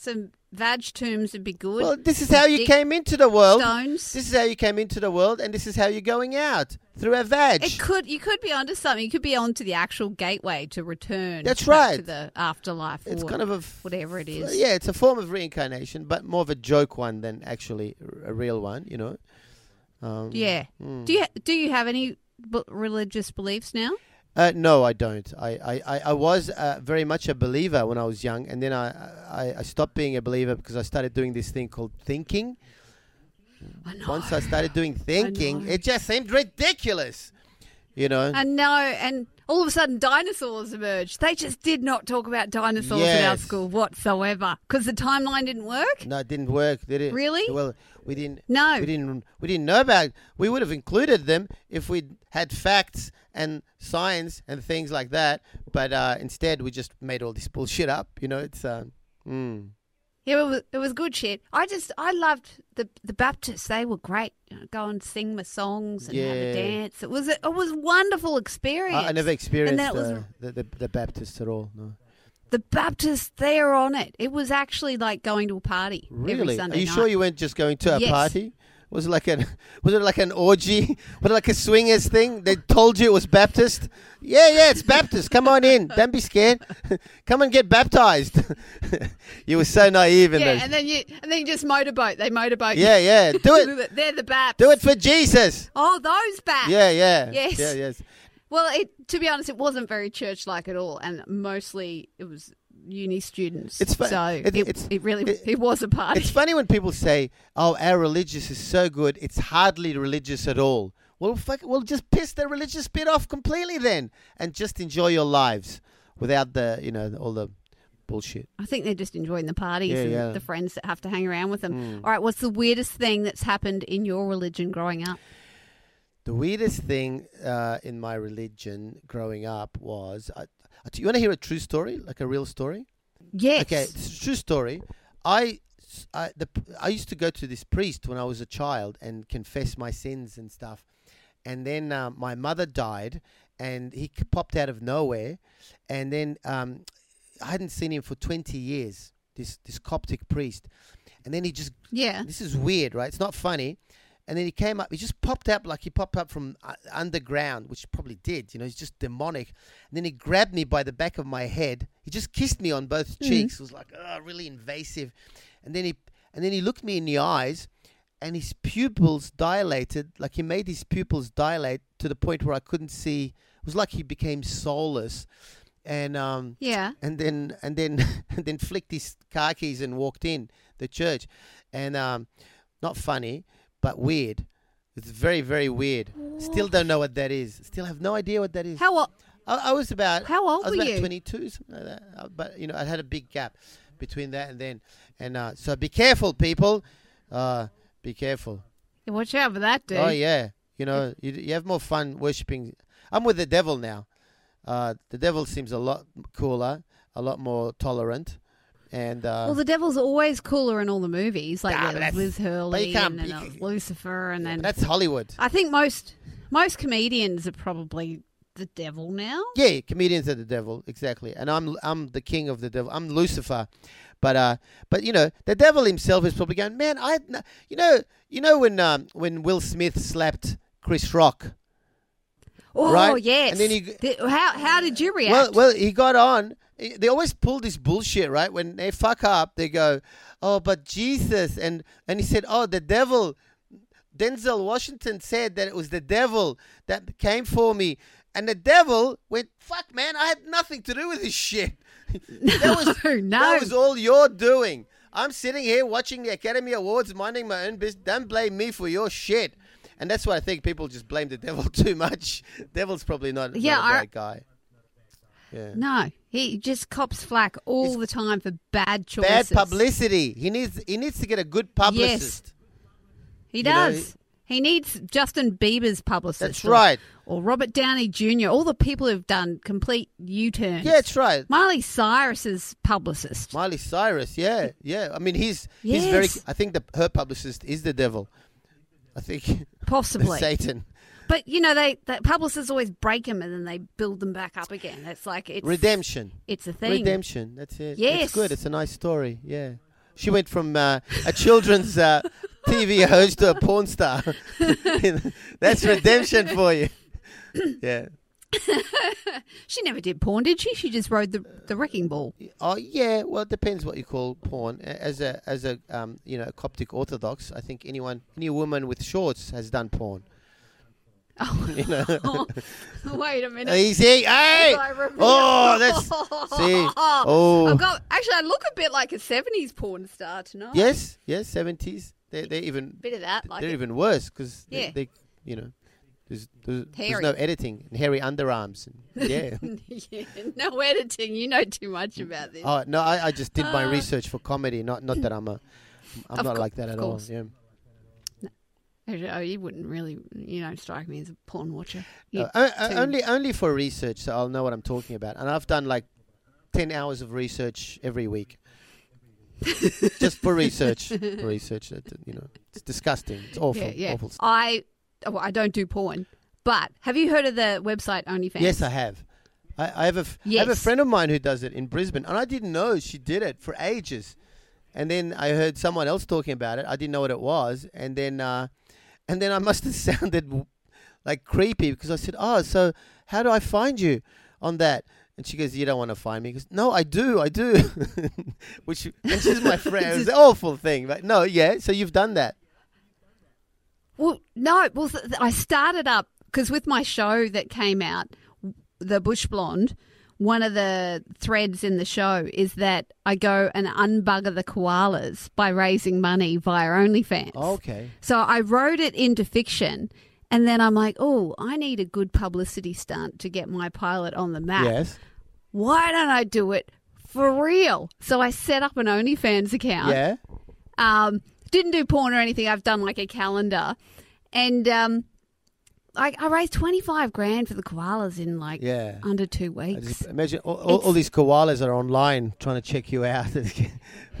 Speaker 3: some vag tombs would be good.
Speaker 4: well, this is how you
Speaker 3: Dick
Speaker 4: came into the world.
Speaker 3: Stones.
Speaker 4: This is how you came into the world, and this is how you're going out through a veg.
Speaker 3: It could you could be onto something. You could be onto the actual gateway to return.
Speaker 4: That's
Speaker 3: back
Speaker 4: right.
Speaker 3: to the afterlife.
Speaker 4: It's kind of a f-
Speaker 3: whatever it is.
Speaker 4: Yeah, it's a form of reincarnation, but more of a joke one than actually a real one. You know. Um,
Speaker 3: Yeah.
Speaker 4: mm.
Speaker 3: Do you do you have any b- religious beliefs now?
Speaker 4: Uh, no, I don't. I, I, I, was uh, very much a believer when I was young, and then I, I, I stopped being a believer because I started doing this thing called thinking.
Speaker 3: I.
Speaker 4: Once I started doing thinking, it just seemed ridiculous. You know.
Speaker 3: I know, and all of a sudden dinosaurs emerged. They just did not talk about dinosaurs at our school whatsoever because the timeline didn't work.
Speaker 4: no, it didn't work, did it?
Speaker 3: Really?
Speaker 4: Well, we didn't.
Speaker 3: No.
Speaker 4: We didn't. We didn't know about. We would have included them if we'd had facts and science and things like that. But uh, instead, we just made all this bullshit up. You know, it's. Uh, mm.
Speaker 3: Yeah, it was, it was good shit. I just I loved the the Baptists. They were great. You know, go and sing my songs and have a dance. It was a, it was wonderful experience.
Speaker 4: I, I never experienced
Speaker 3: then it was-
Speaker 4: uh, the, the the Baptists at all. No.
Speaker 3: The Baptists, they're on it. It was actually like going to a party every
Speaker 4: Really? Are you
Speaker 3: night.
Speaker 4: sure you weren't just going to a
Speaker 3: Yes.
Speaker 4: party? Was it like an was it like an orgy? Was it like a swingers thing? They told you it was Baptist. Yeah, yeah, it's Baptist. Come on in. Don't be scared. Come and get baptized. you were so naive in
Speaker 3: Yeah,
Speaker 4: those.
Speaker 3: and then you and then you just motorboat. They motorboat.
Speaker 4: Yeah, yeah. Do it.
Speaker 3: it. They're the baps.
Speaker 4: Do it for Jesus.
Speaker 3: Oh, those baps.
Speaker 4: Yeah, yeah.
Speaker 3: Yes.
Speaker 4: Yeah, yes.
Speaker 3: Well, it, to be honest, it wasn't very church-like at all, and mostly it was uni students.
Speaker 4: It's fu-
Speaker 3: so
Speaker 4: it-
Speaker 3: it,
Speaker 4: it's-
Speaker 3: it really
Speaker 4: it-
Speaker 3: it, was a party.
Speaker 4: It's funny when people say, "Oh, our religious is so good; it's hardly religious at all." Well, fuck, well, just piss the religious bit off completely then, and just enjoy your lives without the, you know, all the bullshit.
Speaker 3: I think they're just enjoying the parties
Speaker 4: Yeah,
Speaker 3: and
Speaker 4: yeah.
Speaker 3: the friends that have to hang around with them.
Speaker 4: Mm.
Speaker 3: All right, what's the weirdest thing that's happened in your religion growing up?
Speaker 4: The weirdest thing uh, in my religion growing up was, I, I- you want to hear a true story, like a real story?
Speaker 3: Yes.
Speaker 4: Okay, it's a true story. I, I, the, I used to go to this priest when I was a child and confess my sins and stuff. And then uh, my mother died, and he popped out of nowhere. And then um, I hadn't seen him for 20 years, this, this Coptic priest. And then he just
Speaker 3: Yeah.
Speaker 4: this is weird, right? It's not funny. And then he came up, he just popped up like he popped up from uh, underground, which he probably did, you know, he's just demonic. And then he grabbed me by the back of my head. He just kissed me on both cheeks. It was like, oh, really invasive. And then he and then he looked me in the eyes and his pupils dilated, like he made his pupils dilate to the point where I couldn't see. It was like he became soulless. And um
Speaker 3: Yeah.
Speaker 4: and then and then and then flicked his car keys and walked in the church and um not funny but weird. It's very very weird. Still don't know what that is. Still have no idea what that is.
Speaker 3: How old?
Speaker 4: I was about
Speaker 3: how old
Speaker 4: I was
Speaker 3: were
Speaker 4: about
Speaker 3: you?
Speaker 4: 22 something like that. Uh, but you know I had a big gap between that and then. And uh so be careful people. Uh be careful.
Speaker 3: Watch out for that, dude.
Speaker 4: oh yeah. You know you, you have more fun worshiping I'm with the devil now. Uh the devil seems a lot cooler a lot more tolerant and uh
Speaker 3: Well, the devil's always cooler in all the movies, like
Speaker 4: Nah,
Speaker 3: yeah, Liz Hurley and, and, uh, Lucifer, and
Speaker 4: Yeah,
Speaker 3: then
Speaker 4: that's Hollywood.
Speaker 3: I think most most comedians are probably the devil now.
Speaker 4: Yeah, comedians are the devil, exactly. And I'm I'm the king of the devil. I'm Lucifer. But uh, but you know, the devil himself is probably going, man. I, you know, you know when um when Will Smith slapped Chris Rock.
Speaker 3: Oh
Speaker 4: Right?
Speaker 3: yes.
Speaker 4: And then you-
Speaker 3: The- how how did you react?
Speaker 4: Well, well, he got on. They always pull this bullshit, right? When they fuck up, they go, "Oh, but Jesus," and and he said, "Oh, the devil." Denzel Washington said that it was the devil that came for me, and the devil went, "Fuck, man, I had nothing to do with this shit. that was
Speaker 3: no,
Speaker 4: that was all you're doing. I'm sitting here watching the Academy Awards, minding my own business. Don't blame me for your shit." And that's why I think people just blame the devil too much. Devil's probably not,
Speaker 3: Yeah,
Speaker 4: not a bad guy. Yeah.
Speaker 3: No, he just cops flack all
Speaker 4: It's
Speaker 3: the time for bad choices.
Speaker 4: bad publicity. He needs he needs to get a good publicist.
Speaker 3: He
Speaker 4: know,
Speaker 3: does. he needs Justin Bieber's publicist.
Speaker 4: That's
Speaker 3: or-
Speaker 4: right.
Speaker 3: Or Robert Downey Jr. All the people who've done complete U-turns.
Speaker 4: Yeah, that's right.
Speaker 3: Miley Cyrus's publicist.
Speaker 4: Miley Cyrus. Yeah, yeah. I mean, he's he's very.
Speaker 3: Yes.
Speaker 4: I think the her publicist is the devil. I think
Speaker 3: Possibly.
Speaker 4: Satan.
Speaker 3: But you know, they the publicists always break them and then they build them back up again. It's like it's
Speaker 4: Redemption.
Speaker 3: It's a thing.
Speaker 4: Redemption. That's it.
Speaker 3: Yes.
Speaker 4: it's good. It's a nice story. Yeah. She went from uh, a children's uh, TV host to a porn star. That's redemption for you. Yeah.
Speaker 3: She never did porn, did she? She just rode the the wrecking ball.
Speaker 4: Oh yeah, well it depends what you call porn. As a as a um, you know Coptic Orthodox, I think anyone any woman with shorts has done porn.
Speaker 3: Oh,
Speaker 4: You know,
Speaker 3: wait a minute.
Speaker 4: easy. Hey, oh that's see. Oh
Speaker 3: I've got actually. I look a bit like a '70s porn star tonight.
Speaker 4: yes, yes, seventies. They're, they're even
Speaker 3: bit of that. Like
Speaker 4: they're
Speaker 3: it.
Speaker 4: even worse because
Speaker 3: Yeah.
Speaker 4: they, you know there's there's, there's no editing and hairy underarms. And, yeah.
Speaker 3: yeah, no editing. You know too much about this.
Speaker 4: oh no, I, I just did my
Speaker 3: Ah.
Speaker 4: research for comedy. Not not that I'm a I'm
Speaker 3: Of
Speaker 4: not
Speaker 3: cour-
Speaker 4: like that at all. Yeah.
Speaker 3: Oh, you wouldn't really, you know, strike me as a porn watcher. You
Speaker 4: Uh, o- o- only only for research, so I'll know what I'm talking about. And I've done like ten hours of research every week, just for research. for research, you know, it's disgusting. It's awful.
Speaker 3: yeah, yeah.
Speaker 4: Awful.
Speaker 3: I, oh, I don't do porn, but have you heard of the website OnlyFans?
Speaker 4: Yes, I have. I, I have a f- I have a friend of mine who does it in Brisbane, and I didn't know she did it for ages. And then I heard someone else talking about it. I didn't know what it was, and then uh, and then I must have sounded like creepy because I said, "Oh, so how do I find you on that?" And she goes, "You don't want to find me." Because no, I do, I do. Which and she's my friend. It was an awful thing. But no, yeah. So you've done that.
Speaker 3: Well, no. Well, th- I started up because with my show that came out, the Bush Blonde. One of the threads in the show is that I go and unbugger the koalas by raising money via OnlyFans.
Speaker 4: Okay.
Speaker 3: So I wrote it into fiction, and then I'm like, oh, I need a good publicity stunt to get my pilot on the map.
Speaker 4: Yes.
Speaker 3: Why don't I do it for real? So I set up an OnlyFans account.
Speaker 4: Yeah.
Speaker 3: Um, didn't do porn or anything. I've done like a calendar, and um, I, I raised twenty five grand for the koalas in like
Speaker 4: Yeah.
Speaker 3: under two weeks.
Speaker 4: just imagine all, all, all these koalas are online trying to check you out.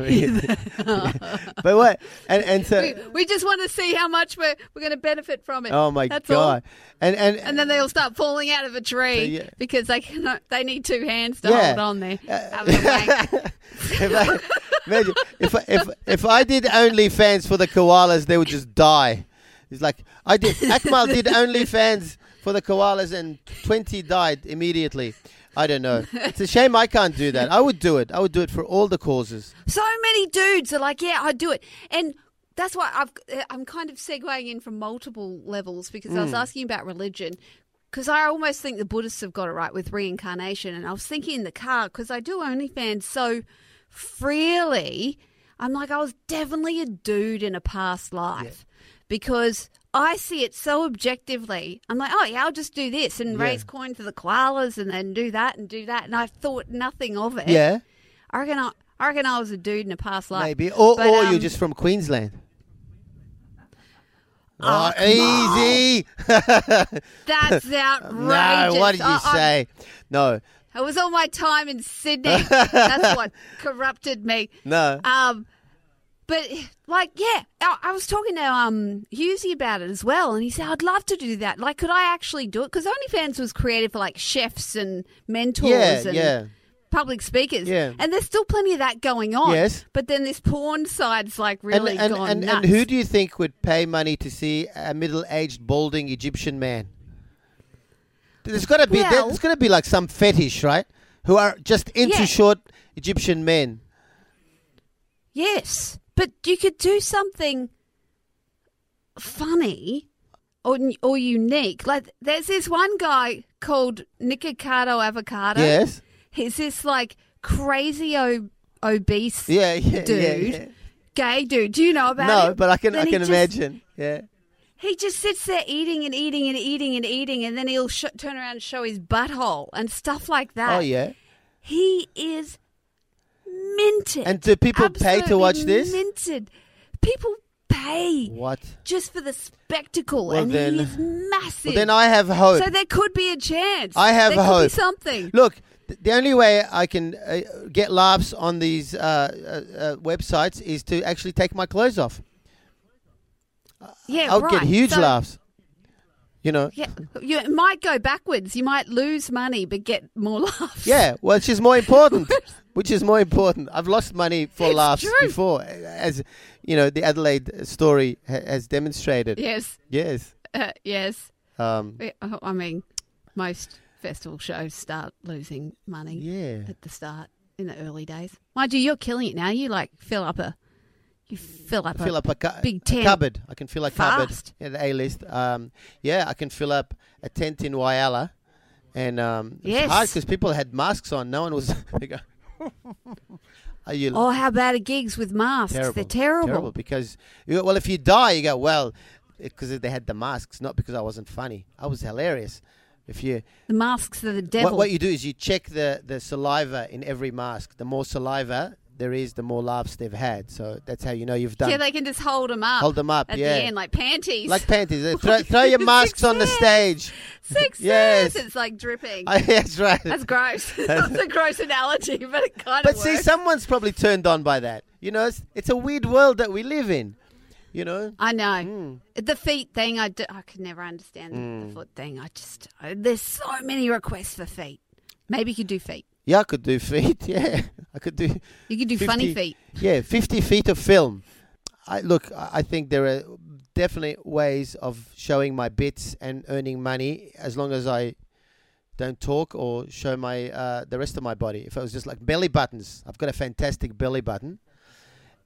Speaker 4: But what? And and so
Speaker 3: we, we just want to see how much we're we're going to benefit from it.
Speaker 4: oh my
Speaker 3: That's all.
Speaker 4: god! And and
Speaker 3: And then they'll start falling out of a tree
Speaker 4: So, yeah.
Speaker 3: because they cannot. They need two hands to
Speaker 4: Yeah. Uh,
Speaker 3: hold on there. wank.
Speaker 4: if I, imagine if I- if if I did OnlyFans for the koalas, they would just die. It's like I did. Akmal did OnlyFans for the koalas, and twenty died immediately. I don't know. It's a shame I can't do that. I would do it. I would do it for all the causes.
Speaker 3: so many dudes are like, yeah, I'd do it. And that's why I've, uh, I'm kind of segueing in from multiple levels because I was asking about religion. Because I almost think the Buddhists have got it right with reincarnation. And I was thinking in the car, because I do OnlyFans so freely, I'm like, I was definitely a dude in a past life. Because I see it so objectively. I'm like, oh, yeah, I'll just do this and
Speaker 4: Yeah.
Speaker 3: raise coin for the koalas and then do that and do that. And I thought nothing of it.
Speaker 4: Yeah,
Speaker 3: I reckon I, I reckon I was a dude in a past life.
Speaker 4: maybe. Or
Speaker 3: But,
Speaker 4: or
Speaker 3: um,
Speaker 4: you're just from Queensland.
Speaker 3: Oh,
Speaker 4: Oh, easy.
Speaker 3: That's outrageous.
Speaker 4: no, what did you
Speaker 3: I- I-
Speaker 4: say? No,
Speaker 3: It was all my time in Sydney. That's what corrupted me.
Speaker 4: no.
Speaker 3: Um, but like, yeah, I, I was talking to um Hughesy about it as well, and he said I'd love to do that. Like, could I actually do it? Because OnlyFans was created for like chefs and mentors
Speaker 4: yeah,
Speaker 3: and
Speaker 4: yeah.
Speaker 3: public speakers.
Speaker 4: Yeah.
Speaker 3: and there's still plenty of that going on.
Speaker 4: Yes.
Speaker 3: but then this porn side's like really
Speaker 4: and, and,
Speaker 3: gone
Speaker 4: and,
Speaker 3: nuts.
Speaker 4: and who do you think would pay money to see a middle-aged, balding Egyptian man? There's got to be
Speaker 3: Well-
Speaker 4: there's got to be like some fetish, right? Who are just into
Speaker 3: Yeah.
Speaker 4: short Egyptian men.
Speaker 3: Yes, but you could do something funny or or unique. Like there's this one guy called Nikocado Avocado.
Speaker 4: Yes.
Speaker 3: he's this like crazy o- obese
Speaker 4: Yeah, yeah,
Speaker 3: dude,
Speaker 4: yeah, yeah.
Speaker 3: gay dude. Do you know about
Speaker 4: No,
Speaker 3: him?
Speaker 4: No, but I can
Speaker 3: Then
Speaker 4: I can
Speaker 3: just-
Speaker 4: imagine. Yeah.
Speaker 3: He just sits there eating and eating and eating and eating, and then he'll sh- turn around and show his butthole and stuff like that.
Speaker 4: Oh yeah.
Speaker 3: He is minted.
Speaker 4: And do people pay to watch this?
Speaker 3: Minted. People pay
Speaker 4: What?
Speaker 3: just for the spectacle,
Speaker 4: Well,
Speaker 3: and
Speaker 4: then-
Speaker 3: he is massive.
Speaker 4: Well, then I have hope.
Speaker 3: so there could be a chance.
Speaker 4: I have
Speaker 3: there
Speaker 4: hope.
Speaker 3: Something.
Speaker 4: Look, the only way I can uh, get laughs on these uh, uh, uh, websites is to actually take my clothes off.
Speaker 3: yeah,
Speaker 4: I'll
Speaker 3: right.
Speaker 4: get huge
Speaker 3: So-
Speaker 4: laughs. You know.
Speaker 3: Yeah, you it might go backwards. You might lose money, but get more laughs.
Speaker 4: Yeah, which is more important. which is more important. I've lost money for
Speaker 3: It's
Speaker 4: laughs
Speaker 3: true.
Speaker 4: before, as you know, the Adelaide story ha- has demonstrated.
Speaker 3: Yes.
Speaker 4: Yes.
Speaker 3: Uh, yes.
Speaker 4: Um,
Speaker 3: I mean, most festival shows start losing money
Speaker 4: yeah.
Speaker 3: at the start in the early days. Mind you, you're killing it now. You like fill up a, you fill up
Speaker 4: fill
Speaker 3: a
Speaker 4: up a, cu-
Speaker 3: big
Speaker 4: a
Speaker 3: tent
Speaker 4: cupboard. I can fill a cupboard. Yeah, the A list. Um, yeah, I can fill up a tent in Whyalla, and um,
Speaker 3: Yes.
Speaker 4: it's hard because people had masks on. No one was. Are you
Speaker 3: Oh, how bad are gigs with masks?
Speaker 4: terrible?
Speaker 3: They're terrible.
Speaker 4: Terrible because you- well, if you die, you go well because they had the masks, not because I wasn't funny. I was hilarious. If you
Speaker 3: The masks are the devil.
Speaker 4: what, what you do is you check the the saliva in every mask. The more saliva there is, the more laughs they've had. So that's how you know you've done.
Speaker 3: yeah, they can just hold them up.
Speaker 4: Hold them up,
Speaker 3: at
Speaker 4: yeah.
Speaker 3: the end, like panties.
Speaker 4: like panties. Uh, throw, throw your masks on the stage.
Speaker 3: Success.
Speaker 4: Yes.
Speaker 3: It's like dripping.
Speaker 4: I, that's right.
Speaker 3: That's gross. That's a gross analogy, but it kind
Speaker 4: but
Speaker 3: of But
Speaker 4: see,
Speaker 3: works.
Speaker 4: someone's probably turned on by that. You know, it's, it's a weird world that we live in. You know.
Speaker 3: I know.
Speaker 4: Mm.
Speaker 3: The feet thing, I, do, I could never understand the foot thing. I just, I, there's so many requests for feet. Maybe you could do feet.
Speaker 4: Yeah, I could do feet. Yeah, I could do.
Speaker 3: You could do funny feet.
Speaker 4: Yeah, 50 feet of film. I look. I I think there are definitely ways of showing my bits and earning money as long as I don't talk or show my uh, the rest of my body. If I was just like belly buttons, I've got a fantastic belly button.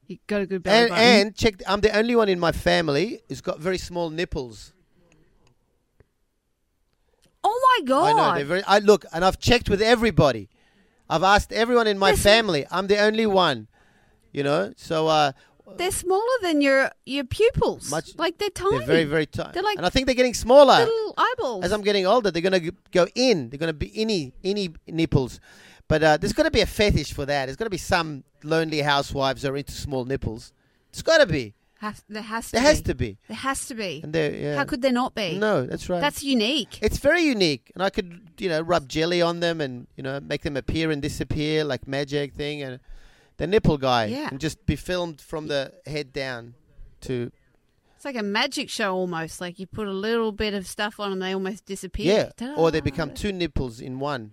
Speaker 3: You got a good belly
Speaker 4: And,
Speaker 3: button.
Speaker 4: and check, I'm the only one in my family who's got very small nipples.
Speaker 3: oh my god!
Speaker 4: I know they're very. I look, and I've checked with everybody. I've asked everyone in my family. I'm the only one. You know, so uh,
Speaker 3: they're smaller than your your pupils.
Speaker 4: Much-
Speaker 3: like they're tiny.
Speaker 4: they're very, very tiny.
Speaker 3: They're like
Speaker 4: and I think they're getting smaller
Speaker 3: little eyeballs.
Speaker 4: as I'm getting older. They're gonna go in. They're gonna be inny, inny nipples. But uh, there's got to be a fetish for that. There's got to be some lonely housewives who are into small nipples. It's got to be.
Speaker 3: Has- there has to
Speaker 4: There
Speaker 3: be.
Speaker 4: has to be.
Speaker 3: There has to be.
Speaker 4: And there, yeah.
Speaker 3: How could there not be?
Speaker 4: No, that's right.
Speaker 3: That's unique.
Speaker 4: It's very unique, and I could, you know, rub jelly on them and you know make them appear and disappear like magic thing, and the nipple guy,
Speaker 3: Yeah.
Speaker 4: and just be filmed from the head down to
Speaker 3: It's like a magic show almost. Like you put a little bit of stuff on and they almost disappear.
Speaker 4: yeah, or they become two nipples in one,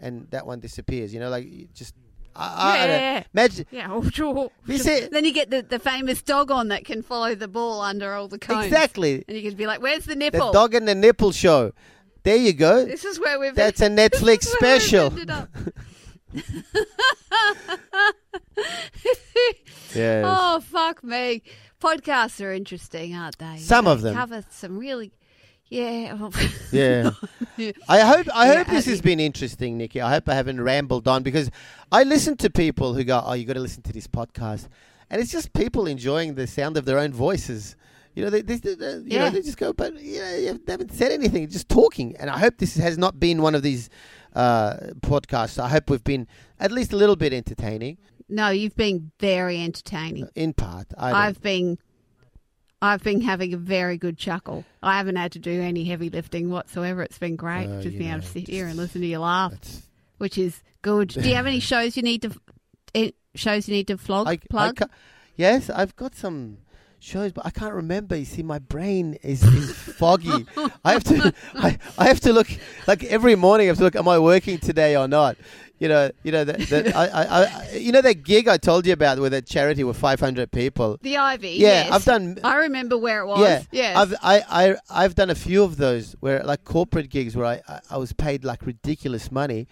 Speaker 4: and that one disappears. You know, like you just I, I
Speaker 3: Yeah.
Speaker 4: Magic.
Speaker 3: Yeah, oh, sure.
Speaker 4: You see-
Speaker 3: then you get the, the famous dog on that can follow the ball under all the cones.
Speaker 4: Exactly.
Speaker 3: And you can be like, "Where's the
Speaker 4: The
Speaker 3: nipple?"
Speaker 4: dog and the nipple show. There you go.
Speaker 3: This is where we've.
Speaker 4: That's a Netflix
Speaker 3: is where we've
Speaker 4: special. Yeah.
Speaker 3: Oh fuck me! Podcasts are interesting, aren't they?
Speaker 4: Some of them.
Speaker 3: cover some really. Yeah.
Speaker 4: Yeah. I hope I
Speaker 3: Yeah,
Speaker 4: hope this
Speaker 3: uh,
Speaker 4: has been interesting, Nikki. I hope I haven't rambled on because I listen to people who go, "Oh, you got to listen to this podcast," and it's just people enjoying the sound of their own voices. You know, they, they, they- they- you
Speaker 3: Yeah.
Speaker 4: know, they just go, but you know, you haven't said anything, just talking. And I hope this has not been one of these uh, podcasts. I hope we've been at least a little bit entertaining,
Speaker 3: no, you've been very entertaining.
Speaker 4: in part. I
Speaker 3: I've been. I've been having a very good chuckle. I haven't had to do any heavy lifting whatsoever. It's been great
Speaker 4: Oh,
Speaker 3: just being able to sit here and listen to you laugh, which is good. Do you have any shows you need to eh, shows you need to flog
Speaker 4: I, I
Speaker 3: plug?
Speaker 4: ca- yes, I've got some shows, but I can't remember. You see, my brain is, is foggy. I have to, I, I have to look like every morning. I have to look. Am I working today or not? You know, you know that, that I, I, I, you know that gig I told you about with that charity with 500 people.
Speaker 3: the Ivy.
Speaker 4: Yeah,
Speaker 3: yes.
Speaker 4: I've done.
Speaker 3: I remember where it was.
Speaker 4: Yeah,
Speaker 3: Yes.
Speaker 4: I've I, I I've done a few of those where like corporate gigs where I, I, I was paid like ridiculous money,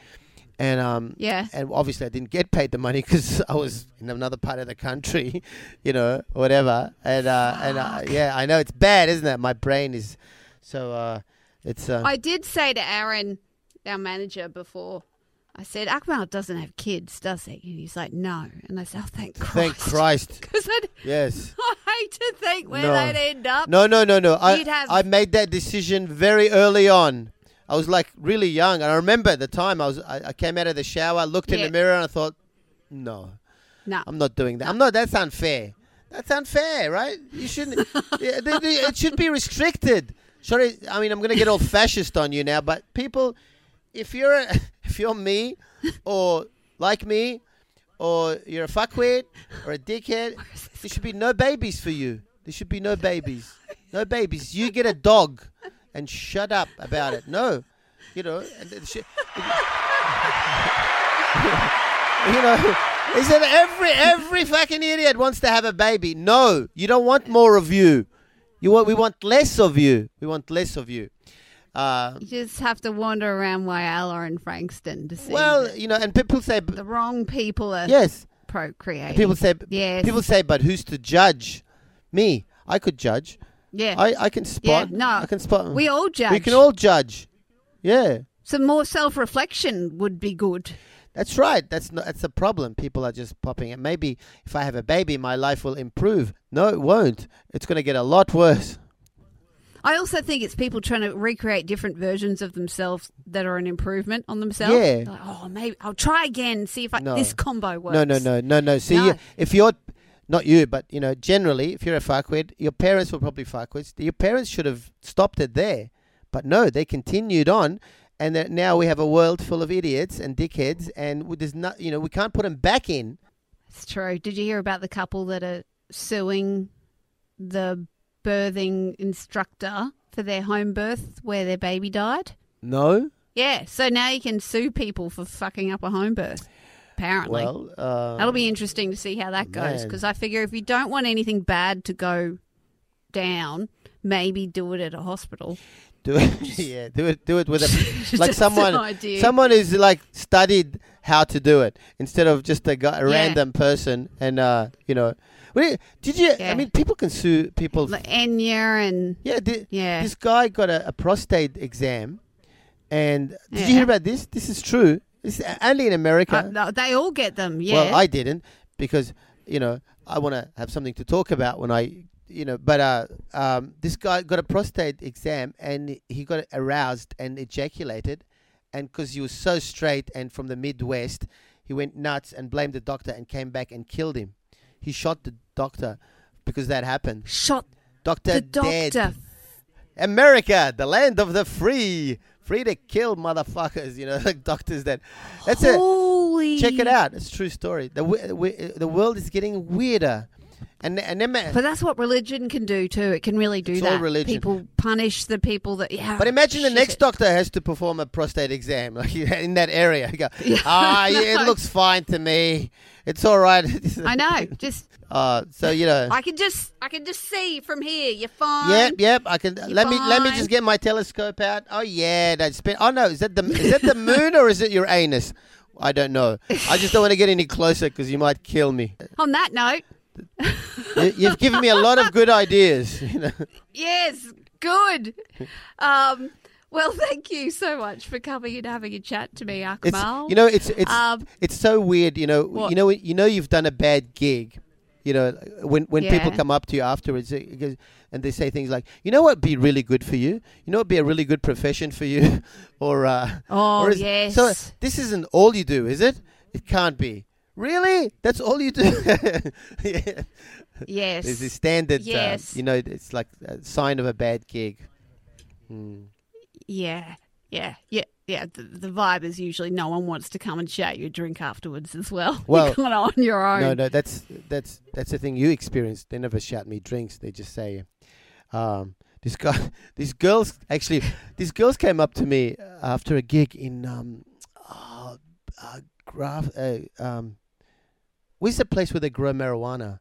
Speaker 4: and um
Speaker 3: yeah.
Speaker 4: and obviously I didn't get paid the money because I was in another part of the country, you know, whatever. And uh, and uh, yeah, I know it's bad, isn't it? My brain is so uh, it's uh,
Speaker 3: I did say to Aaron, our manager, before. I said, Akmal doesn't have kids, does he? And he's like, no. And I said, oh, thank Christ.
Speaker 4: thank Christ.
Speaker 3: Because I,
Speaker 4: Yes.
Speaker 3: I hate to think where
Speaker 4: No.
Speaker 3: they'd end up.
Speaker 4: No, no, no, no. I
Speaker 3: have-
Speaker 4: I made that decision very early on. I was like really young, and I remember at the time I was I, I came out of the shower, looked in the mirror, and I thought, no,
Speaker 3: No.
Speaker 4: I'm not doing that. I'm not. That's unfair. That's unfair, right? You shouldn't. yeah, it should be restricted. Sorry, I mean I'm going to get all fascist on you now, but people, if you're a, if you're me, or like me, or you're a fuckwit or a dickhead, there should be no babies for you. There should be no babies. No babies. You get a dog, and shut up about it. No, you know. And should, you know, is that every every fucking idiot wants to have a baby? No, you don't want more of you. You want we want less of you. We want less of you. Uh,
Speaker 3: You just have to wander around Whyalla and Frankston to see
Speaker 4: well, you know, and people say,
Speaker 3: the wrong people are
Speaker 4: yes.
Speaker 3: procreating.
Speaker 4: People say,
Speaker 3: yes.
Speaker 4: people say, but who's to judge? Me, I could judge.
Speaker 3: Yeah.
Speaker 4: I, I can spot.
Speaker 3: Yeah, no.
Speaker 4: I can spot.
Speaker 3: we all judge.
Speaker 4: We can all judge. Yeah,
Speaker 3: Some more self reflection would be good.
Speaker 4: that's right. That's not, that's a problem. People are just popping. And maybe if I have a baby, my life will improve. No, it won't. It's going to get a lot worse.
Speaker 3: I also think it's people trying to recreate different versions of themselves that are an improvement on themselves.
Speaker 4: Yeah.
Speaker 3: Like, oh, maybe I'll try again see if I,
Speaker 4: No.
Speaker 3: this combo works.
Speaker 4: No, no, no, no, no. See,
Speaker 3: No.
Speaker 4: If you're not you, but you know, generally, if you're a fuckwit, your parents were probably fuckwits. Your parents should have stopped it there, but no, they continued on, and now we have a world full of idiots and dickheads, and there's not, you know, we can't put them back in.
Speaker 3: It's true. Did you hear about the couple that are suing the birthing instructor for their home birth where their baby died?
Speaker 4: No,
Speaker 3: Yeah, so now you can sue people for fucking up a home birth. Apparently,
Speaker 4: Well, uh,
Speaker 3: that'll be interesting to see how that goes. Because I figure if you don't want anything bad to go down, maybe do it at a hospital.
Speaker 4: do it. yeah, do it. Do it with a like someone. Someone who's like studied how to do it instead of just a, guy, a
Speaker 3: Yeah.
Speaker 4: random person. And uh, you know, did you? I mean, people can sue people.
Speaker 3: Like Enya and
Speaker 4: yeah,
Speaker 3: yeah.
Speaker 4: this guy got a, a prostate exam, and did you hear about this? This is true. It's only in America.
Speaker 3: Uh, they all get them. Yeah.
Speaker 4: Well, I didn't because you know I want to have something to talk about when I you know. But uh, um, this guy got a prostate exam and he got aroused and ejaculated, and because he was so straight and from the Midwest, he went nuts and blamed the doctor and came back and killed him. He shot the doctor because that happened.
Speaker 3: Shot
Speaker 4: Doctor
Speaker 3: the
Speaker 4: dead.
Speaker 3: doctor.
Speaker 4: America, the land of the free, free to kill motherfuckers. You know, like doctors that. That's it.
Speaker 3: Holy.
Speaker 4: Check it out. It's a true story. The w- w- the world is getting weirder, and and then,
Speaker 3: But that's what religion can do too. It can really do
Speaker 4: It's all
Speaker 3: that.
Speaker 4: religion.
Speaker 3: People punish the people that yeah.
Speaker 4: but imagine the next
Speaker 3: it.
Speaker 4: doctor has to perform a prostate exam like in that area. You go,
Speaker 3: Yeah,
Speaker 4: ah, yeah, it looks fine to me. It's all right.
Speaker 3: I know. Just
Speaker 4: Uh, so you know.
Speaker 3: I can just I can just see from here. You're fine.
Speaker 4: Yep, yep. I can. let me let me just get my telescope out. Oh yeah, that's been. Oh no, is that the is that the moon or is it your anus? I don't know. I just don't want to get any closer because you might kill me.
Speaker 3: On that note,
Speaker 4: you've given me a lot of good ideas. You know.
Speaker 3: yes, good. Um, well, thank you so much for coming and having a chat to me,
Speaker 4: It's
Speaker 3: Akmal.
Speaker 4: you know it's it's
Speaker 3: Um,
Speaker 4: it's so weird. You know
Speaker 3: What?
Speaker 4: you know you know you've done a bad gig. You know when when people come up to you afterwards uh, and they say things like, you know what, would be really good for you. You know, what would be a really good profession for you, or uh,
Speaker 3: oh
Speaker 4: or is-
Speaker 3: yes.
Speaker 4: So this isn't all you do, is it? It can't be. Really? That's all you do? yeah.
Speaker 3: yes.
Speaker 4: There's this standard. uh,
Speaker 3: Yes.
Speaker 4: you know, it's like a sign of a bad gig. Hmm.
Speaker 3: Yeah, yeah, yeah, yeah. The, the vibe is usually no one wants to come and shout you a drink afterwards as well.
Speaker 4: Well,
Speaker 3: You're on your own.
Speaker 4: No, no, that's that's that's the thing you experienced. They never shout me drinks. They just say, um, "This guy, these girls actually, these girls came up to me after a gig in um, uh, uh, Graf, uh, um, where's the place where they grow marijuana?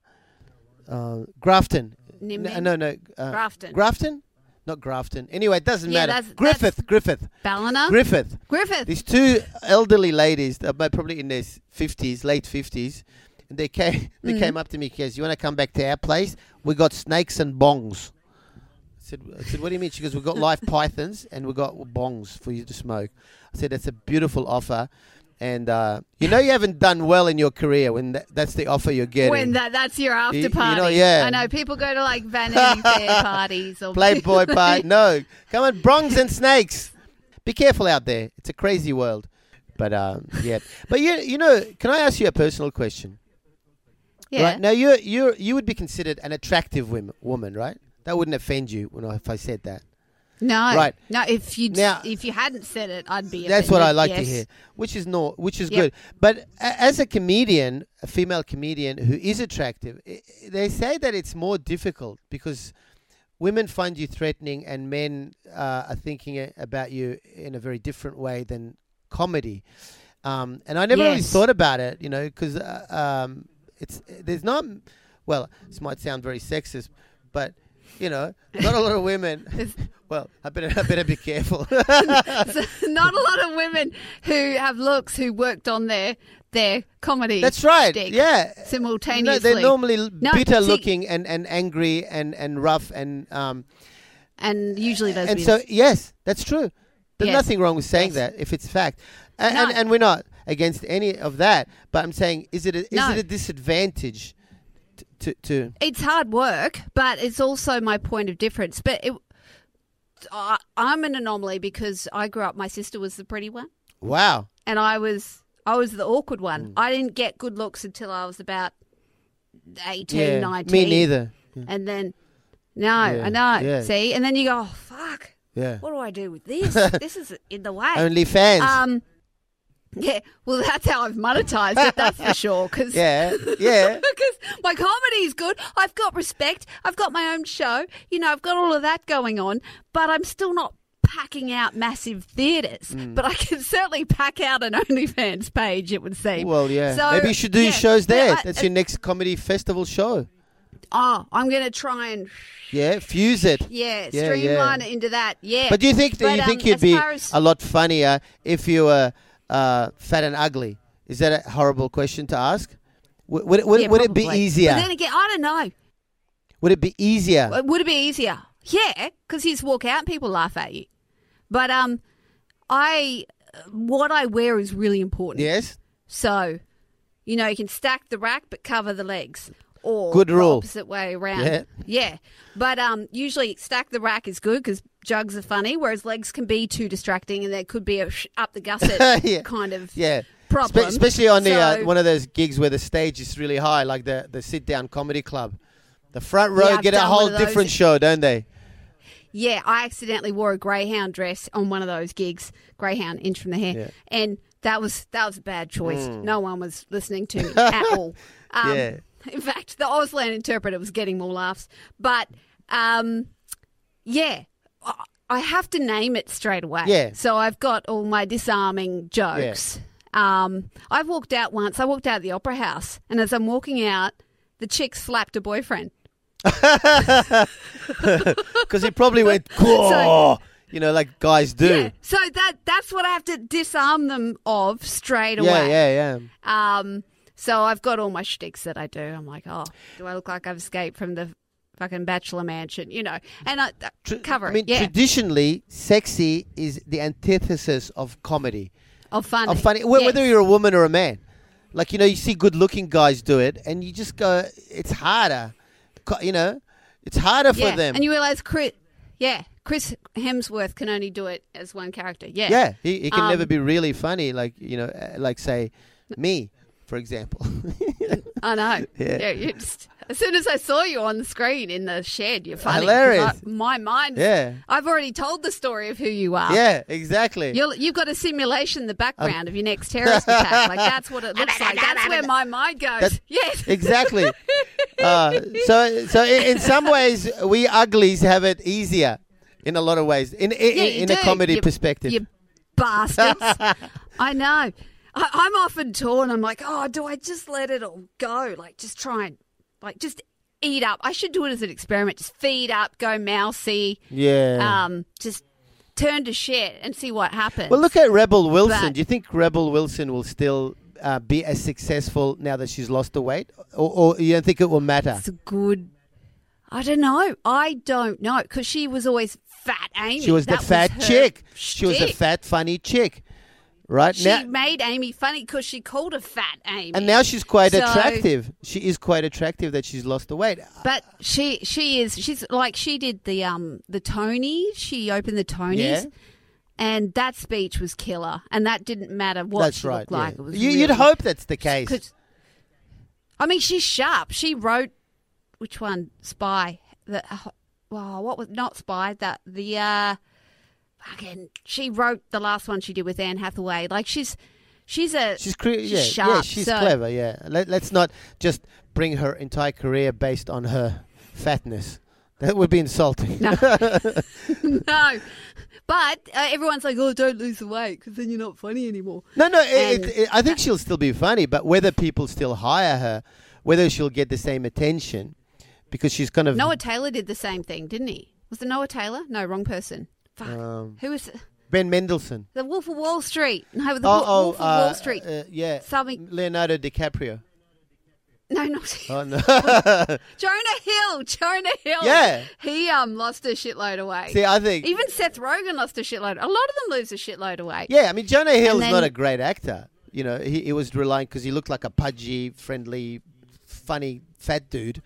Speaker 4: Uh, Grafton. No, no. Uh,
Speaker 3: Grafton.
Speaker 4: Grafton? Not Grafton. Anyway, it doesn't
Speaker 3: Yeah,
Speaker 4: matter.
Speaker 3: that's-
Speaker 4: Griffith, Griffith,
Speaker 3: Ballina,
Speaker 4: Griffith.
Speaker 3: Griffith.
Speaker 4: These two elderly ladies, they're probably in their fifties, late fifties, and they came. They
Speaker 3: Mm.
Speaker 4: came up to me, "Kez, you want to come back to our place? We got snakes and bongs." I said, "I said, what do you mean?" She goes, we've got live pythons and we've got bongs for you to smoke." I said, "That's a beautiful offer." And uh, you know you haven't done well in your career when that, that's the offer you're getting.
Speaker 3: when that that's your after
Speaker 4: you
Speaker 3: party.
Speaker 4: know, yeah.
Speaker 3: I know people go to like Vanity Fair parties or
Speaker 4: Playboy party. No, come on, brongs and snakes. Be careful out there. It's a crazy world. But um, yeah. But you, you know, can I ask you a personal question?
Speaker 3: yeah.
Speaker 4: Right now, you you you would be considered an attractive women, woman, right? That wouldn't offend you when I, if I said that.
Speaker 3: No,
Speaker 4: Right.
Speaker 3: No, if you
Speaker 4: Now-
Speaker 3: if you hadn't said it, I'd be.
Speaker 4: That's what I like
Speaker 3: yes.
Speaker 4: to hear, which is not, which is
Speaker 3: Yep.
Speaker 4: good. But a- as a comedian, a female comedian who is attractive, i- they say that it's more difficult because women find you threatening, and men uh, are thinking about you in a very different way than comedy. Um, and I never really thought about it, you know, because uh, um, it's there's not. Well, this might sound very sexist, but you know, not a lot of women. well, I better I better be careful.
Speaker 3: Not a lot of women who have looks who worked on their their comedy.
Speaker 4: That's right. Yeah.
Speaker 3: simultaneously.
Speaker 4: No, they're normally
Speaker 3: No,
Speaker 4: bitter
Speaker 3: see-
Speaker 4: looking and, and angry and, and rough and um
Speaker 3: and usually those.
Speaker 4: and so yes, that's true. There's
Speaker 3: Yes.
Speaker 4: nothing wrong with saying
Speaker 3: Yes.
Speaker 4: that if it's fact. And,
Speaker 3: No.
Speaker 4: and and we're not against any of that, but I'm saying is it a, is
Speaker 3: No.
Speaker 4: it a disadvantage to to
Speaker 3: it's hard work, but it's also my point of difference. But it, I, I'm an anomaly because I grew up. My sister was the pretty one,
Speaker 4: wow.
Speaker 3: and I was I was the awkward one.
Speaker 4: Mm.
Speaker 3: I didn't get good looks until I was about 18,
Speaker 4: Yeah,
Speaker 3: 19.
Speaker 4: me neither.
Speaker 3: And then, no,
Speaker 4: Yeah,
Speaker 3: I know.
Speaker 4: yeah.
Speaker 3: See, and then you go, oh fuck,
Speaker 4: Yeah.
Speaker 3: what do I do with this? this is in the way.
Speaker 4: Only fans.
Speaker 3: Um, yeah, well, that's how I've monetized it. That's for sure. Cause,
Speaker 4: yeah. Yeah.
Speaker 3: because my comedy is good. I've got respect. I've got my own show. You know, I've got all of that going on, but I'm still not packing out massive theatres,
Speaker 4: Mm.
Speaker 3: but I can certainly pack out an OnlyFans page. It would seem.
Speaker 4: Well, yeah.
Speaker 3: So,
Speaker 4: Maybe you should do
Speaker 3: yeah,
Speaker 4: shows there.
Speaker 3: I-
Speaker 4: That's your next comedy festival show.
Speaker 3: Oh, I'm going to try and
Speaker 4: Yeah, fuse it.
Speaker 3: yeah,
Speaker 4: Yeah,
Speaker 3: streamline
Speaker 4: yeah.
Speaker 3: it into that. Yeah.
Speaker 4: But do you think do
Speaker 3: But,
Speaker 4: you think
Speaker 3: um,
Speaker 4: you'd be
Speaker 3: as-
Speaker 4: a lot funnier if you were uh, fat and ugly? Is that a horrible question to ask? Would, would, it- would,
Speaker 3: Yeah,
Speaker 4: would it be easier?
Speaker 3: But then again, I don't know.
Speaker 4: would it be easier?
Speaker 3: Would it be easier? Yeah, because you just walk out and people laugh at you. But um, I what I wear is really important.
Speaker 4: yes.
Speaker 3: So, you know, you can stack the rack but cover the legs. Or
Speaker 4: Good
Speaker 3: the
Speaker 4: rule.
Speaker 3: opposite way around.
Speaker 4: Yeah.
Speaker 3: Yeah. But um, usually stack the rack is good because jugs are funny, whereas legs can be too distracting and there could be a sh- up the gusset
Speaker 4: Yeah.
Speaker 3: kind of
Speaker 4: Yeah.
Speaker 3: problem.
Speaker 4: Spe- especially on the uh, one of those gigs where the stage is really high, like the the sit down comedy club. The front row
Speaker 3: Yeah,
Speaker 4: get a whole
Speaker 3: one of those.
Speaker 4: different show, don't they?
Speaker 3: Yeah, I accidentally wore a greyhound dress on one of those gigs, greyhound inch from the hair,
Speaker 4: Yeah.
Speaker 3: and that was that was a bad choice. No one was listening to me at all. Um,
Speaker 4: Yeah.
Speaker 3: In fact, the Auslan interpreter was getting more laughs, but um, yeah. I- have to name it straight away.
Speaker 4: Yeah.
Speaker 3: So I've got all my disarming jokes. Um, I've walked out once. I walked out of the opera house, and as I'm walking out, the chick slapped a boyfriend.
Speaker 4: Because he probably went, "Cool," you know, like guys do.
Speaker 3: Yeah. So that that's what I have to disarm them of straight away.
Speaker 4: yeah, yeah, yeah.
Speaker 3: Um. So I've got all my shticks that I do. I'm like, oh, do I look like I've escaped from the fucking bachelor mansion? You know, and I uh,
Speaker 4: Tr-
Speaker 3: cover
Speaker 4: I mean.
Speaker 3: Yeah.
Speaker 4: traditionally, sexy is the antithesis of comedy.
Speaker 3: oh, funny.
Speaker 4: Of funny,
Speaker 3: Yes.
Speaker 4: whether you're a woman or a man. Like you know, you see good-looking guys do it, and you just go, it's harder. You know, it's harder for
Speaker 3: yeah.
Speaker 4: them.
Speaker 3: And you realize Chris, yeah, Chris Hemsworth can only do it as one character. Yeah.
Speaker 4: yeah, he, he can
Speaker 3: Um,
Speaker 4: never be really funny. Like you know, uh, like say me, for example.
Speaker 3: I know.
Speaker 4: Yeah.
Speaker 3: Yeah. you just, as soon as I saw you on the screen in the shed, you're funny.
Speaker 4: Hilarious.
Speaker 3: I- my mind.
Speaker 4: yeah,
Speaker 3: I've already told the story of who you are.
Speaker 4: yeah, exactly.
Speaker 3: You're, you've got a simulation in the background of your next terrorist attack. Like that's what it looks like. That's where my mind goes.
Speaker 4: That's-
Speaker 3: yes.
Speaker 4: exactly. uh, so, so in, in some ways, we uglies have it easier. In a lot of ways, in in,
Speaker 3: Yeah, you
Speaker 4: in a comedy
Speaker 3: You-
Speaker 4: perspective.
Speaker 3: You bastards. I know. I, I'm often torn. I'm like, oh, do I just let it all go? Like, just try and, like, just eat up. I should do it as an experiment. Just feed up, go mousy,
Speaker 4: yeah.
Speaker 3: um, just turn to shit and see what happens.
Speaker 4: Well, look at Rebel Wilson.
Speaker 3: But-
Speaker 4: Do you think Rebel Wilson will still uh, be as successful now that she's lost the weight, or, or you don't think it will matter?
Speaker 3: It's a good. I don't know. I don't know because she was always fat Amy.
Speaker 4: She was the fat
Speaker 3: her
Speaker 4: chick. She was a fat, funny chick, right? Now.
Speaker 3: She
Speaker 4: now,
Speaker 3: made Amy funny because she called her fat Amy.
Speaker 4: and now she's quite
Speaker 3: So-
Speaker 4: attractive. She is quite attractive that she's lost the weight.
Speaker 3: but she she is she's like she did the um the Tony. She opened the Tonys.
Speaker 4: Yeah.
Speaker 3: And that speech was killer, and that didn't matter what
Speaker 4: That's
Speaker 3: she
Speaker 4: right.
Speaker 3: looked like.
Speaker 4: yeah.
Speaker 3: It was
Speaker 4: you, You'd hope that's the case.
Speaker 3: I mean, she's sharp. She wrote which one? Spy. The well, what was not Spy? That the uh, fucking. She wrote the last one she did with Anne Hathaway. Like she's she's a
Speaker 4: She's cre- yeah, yeah, she's
Speaker 3: so-
Speaker 4: clever. Yeah, Let, let's not just bring her entire career based on her fatness. That would be insulting.
Speaker 3: No. no. But uh, everyone's like, oh, don't lose the weight because then you're not funny anymore.
Speaker 4: No, no. It, it, it- I think she'll still be funny, but whether people still hire her, whether she'll get the same attention, because she's kind of
Speaker 3: Noah Taylor did the same thing, didn't he? Was it Noah Taylor? No, wrong person. Fuck.
Speaker 4: um,
Speaker 3: Who was
Speaker 4: Ben Mendelsohn.
Speaker 3: the Wolf of Wall Street? No, the
Speaker 4: Oh,
Speaker 3: Wo-
Speaker 4: oh,
Speaker 3: Wolf of
Speaker 4: uh,
Speaker 3: Wall Street.
Speaker 4: uh, yeah,
Speaker 3: Something.
Speaker 4: Leonardo DiCaprio.
Speaker 3: No, not
Speaker 4: Oh no.
Speaker 3: Jonah Hill. Jonah Hill.
Speaker 4: Yeah.
Speaker 3: He um lost a shitload of weight.
Speaker 4: See, I think.
Speaker 3: Even Seth Rogen lost a shitload. A lot of them lose a shitload of weight.
Speaker 4: Yeah, I mean, Jonah Hill
Speaker 3: is
Speaker 4: not a great actor. You know, he, he was relying because he looked like a pudgy, friendly, funny, fat dude.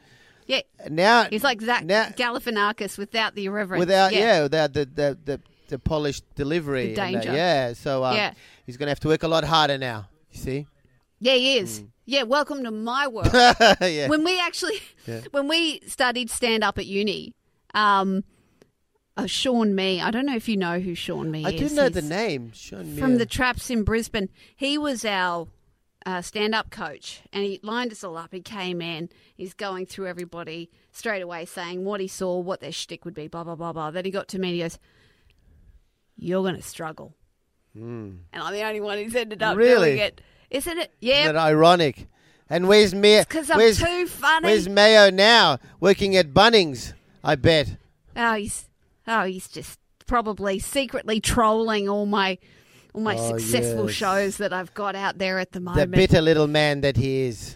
Speaker 3: Yeah.
Speaker 4: Now
Speaker 3: He's like Zach
Speaker 4: now,
Speaker 3: Galifianakis without the irreverence.
Speaker 4: without yeah, without the the, the, the polished delivery.
Speaker 3: The
Speaker 4: that,
Speaker 3: danger.
Speaker 4: yeah, so um,
Speaker 3: Yeah.
Speaker 4: he's going to have to work a lot harder now. You see?
Speaker 3: Yeah, he is.
Speaker 4: Mm.
Speaker 3: Yeah, welcome to my world.
Speaker 4: yeah.
Speaker 3: when we actually
Speaker 4: Yeah.
Speaker 3: when we studied stand up at uni um uh, Sean Mee, I don't know if you know who Sean Mee
Speaker 4: I
Speaker 3: is.
Speaker 4: I do know the name. Sean
Speaker 3: Mee.
Speaker 4: From
Speaker 3: the Traps in Brisbane. He was our uh, stand up coach and he lined us all up. He came in, he's going through everybody straight away saying what he saw, what their shtick would be, blah, blah, blah, blah. Then he got to me and he goes, you're going to struggle. And I'm the only one who's ended up.
Speaker 4: Really?
Speaker 3: doing it. Isn't it? Yeah.
Speaker 4: Isn't that ironic? And where's Mayo?
Speaker 3: Because I'm too funny.
Speaker 4: where's Mayo now? Working at Bunnings, I bet.
Speaker 3: Oh, he's oh, he's just probably secretly trolling all my all my
Speaker 4: Oh,
Speaker 3: successful
Speaker 4: yes.
Speaker 3: shows that I've got out there at the moment.
Speaker 4: The bitter little man that he is.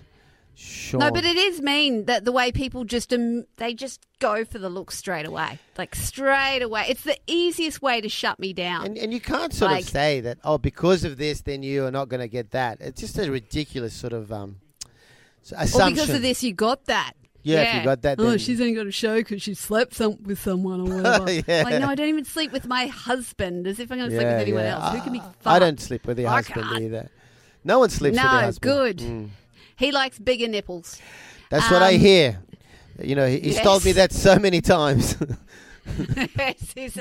Speaker 4: Sure.
Speaker 3: no, but it is mean that the way people just um, they just go for the look straight away, like straight away. It's the easiest way to shut me down.
Speaker 4: And, and you can't sort
Speaker 3: Like-
Speaker 4: of say that, oh, because of this, then you are not going to get that. It's just a ridiculous sort of um, s-
Speaker 3: or
Speaker 4: assumption.
Speaker 3: because of this, you got that.
Speaker 4: Yeah, if you got that,
Speaker 3: Oh, she's only got a show because she slept some, with someone or whatever.
Speaker 4: Yeah.
Speaker 3: Like, no, I don't even sleep with my husband. As if I'm going to sleep with anyone else. Who can be?
Speaker 4: I, I don't sleep with your
Speaker 3: I
Speaker 4: husband
Speaker 3: can't.
Speaker 4: either. No one sleeps with their
Speaker 3: No,
Speaker 4: husband.
Speaker 3: good.
Speaker 4: Mm.
Speaker 3: He likes bigger nipples.
Speaker 4: That's what I
Speaker 3: Um,
Speaker 4: hear. You know, he, he's told me
Speaker 3: yes.
Speaker 4: that so many times.
Speaker 3: Yes, he's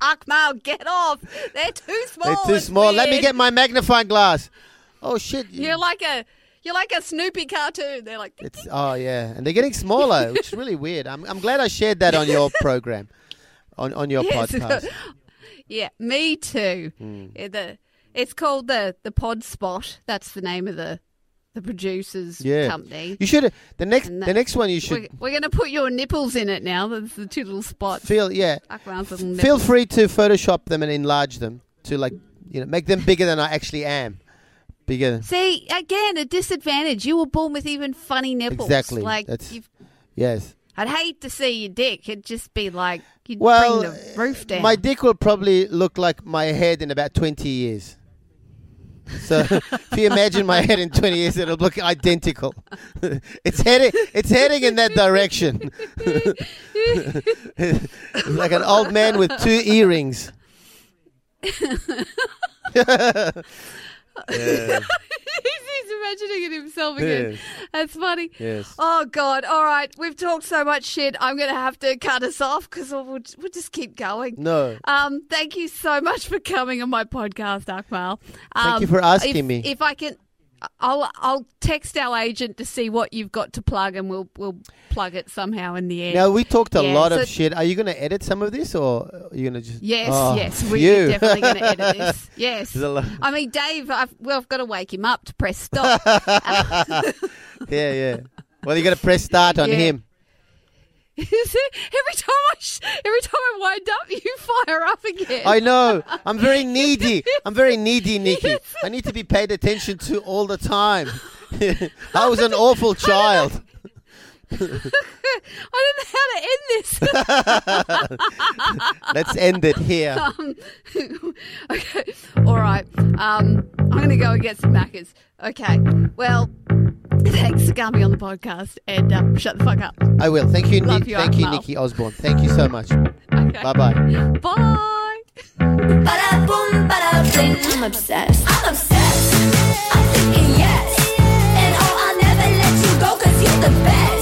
Speaker 3: Akmal, get off! They're too small.
Speaker 4: They're too
Speaker 3: it's
Speaker 4: small. Let me
Speaker 3: weird.
Speaker 4: get my magnifying glass. Oh shit!
Speaker 3: You're like a you're like a Snoopy cartoon. They're like
Speaker 4: It's oh yeah, and they're getting smaller, which is really weird. I'm I'm glad I shared that on your program, on on your
Speaker 3: Yes.
Speaker 4: podcast.
Speaker 3: yeah, me too.
Speaker 4: Hmm.
Speaker 3: Yeah, the it's called the the Pod Spot. That's the name of the the producers
Speaker 4: Yeah,
Speaker 3: company.
Speaker 4: you should the next
Speaker 3: And
Speaker 4: the next one you should
Speaker 3: We're, we're going to put your nipples in it now. That's the two little spots.
Speaker 4: feel yeah.
Speaker 3: Akmal's little nipples.
Speaker 4: Feel free to Photoshop them and enlarge them to like you know make them bigger than I actually am. Bigger,
Speaker 3: See, again, a disadvantage. You were born with even funny nipples.
Speaker 4: Exactly.
Speaker 3: Like,
Speaker 4: That's-
Speaker 3: you've,
Speaker 4: yes.
Speaker 3: I'd hate to see your dick. It'd just be like you'd
Speaker 4: Well,
Speaker 3: bring the roof down.
Speaker 4: my dick will probably look like my head in about twenty years. So if you imagine my head in twenty years, it'll look identical. it's heading, it's heading in that direction. Like an old man with two earrings. yeah.
Speaker 3: He's imagining it himself again.
Speaker 4: Yes.
Speaker 3: That's funny.
Speaker 4: Yes.
Speaker 3: Oh God! All right, we've talked so much shit. I'm going to have to cut us off because we'll, we'll just keep going.
Speaker 4: No.
Speaker 3: Um, thank you so much for coming on my podcast, Akmal. Um,
Speaker 4: Thank you for asking
Speaker 3: if,
Speaker 4: me.
Speaker 3: If I can, I'll I'll text our agent to see what you've got to plug, and we'll we'll plug it somehow in the end.
Speaker 4: Now we talked a
Speaker 3: Yeah,
Speaker 4: lot
Speaker 3: so-
Speaker 4: of shit. Are you going to edit some of this, or are you going to just?
Speaker 3: Yes,
Speaker 4: Oh,
Speaker 3: yes, we're definitely going to edit this. Yes.
Speaker 4: There's a lot-
Speaker 3: I mean, Dave, I've, well, I've got to wake him up to press stop.
Speaker 4: yeah, yeah. Well, you got to press start on
Speaker 3: Yeah.
Speaker 4: him.
Speaker 3: Every time I sh- every time I wind up, you fire up again.
Speaker 4: I know. I'm very needy. I'm very needy, Nikki. I need to be paid attention to all the time. I was an awful child.
Speaker 3: I don't know how to end this.
Speaker 4: Let's end it here.
Speaker 3: Um, okay. All right. Um, I'm going to go and get some Maccas. Okay. Well, thanks for coming on the podcast and um, shut the fuck up.
Speaker 4: I will. Thank you,
Speaker 3: Love
Speaker 4: Nick.
Speaker 3: You,
Speaker 4: thank Aunt
Speaker 3: you,
Speaker 4: Nikki Osborne. Thank you so much.
Speaker 3: Okay.
Speaker 4: Bye-bye. Bye.
Speaker 2: I'm obsessed. I'm obsessed. I'm thinking yes. And oh, I'll never let you go because you're the best.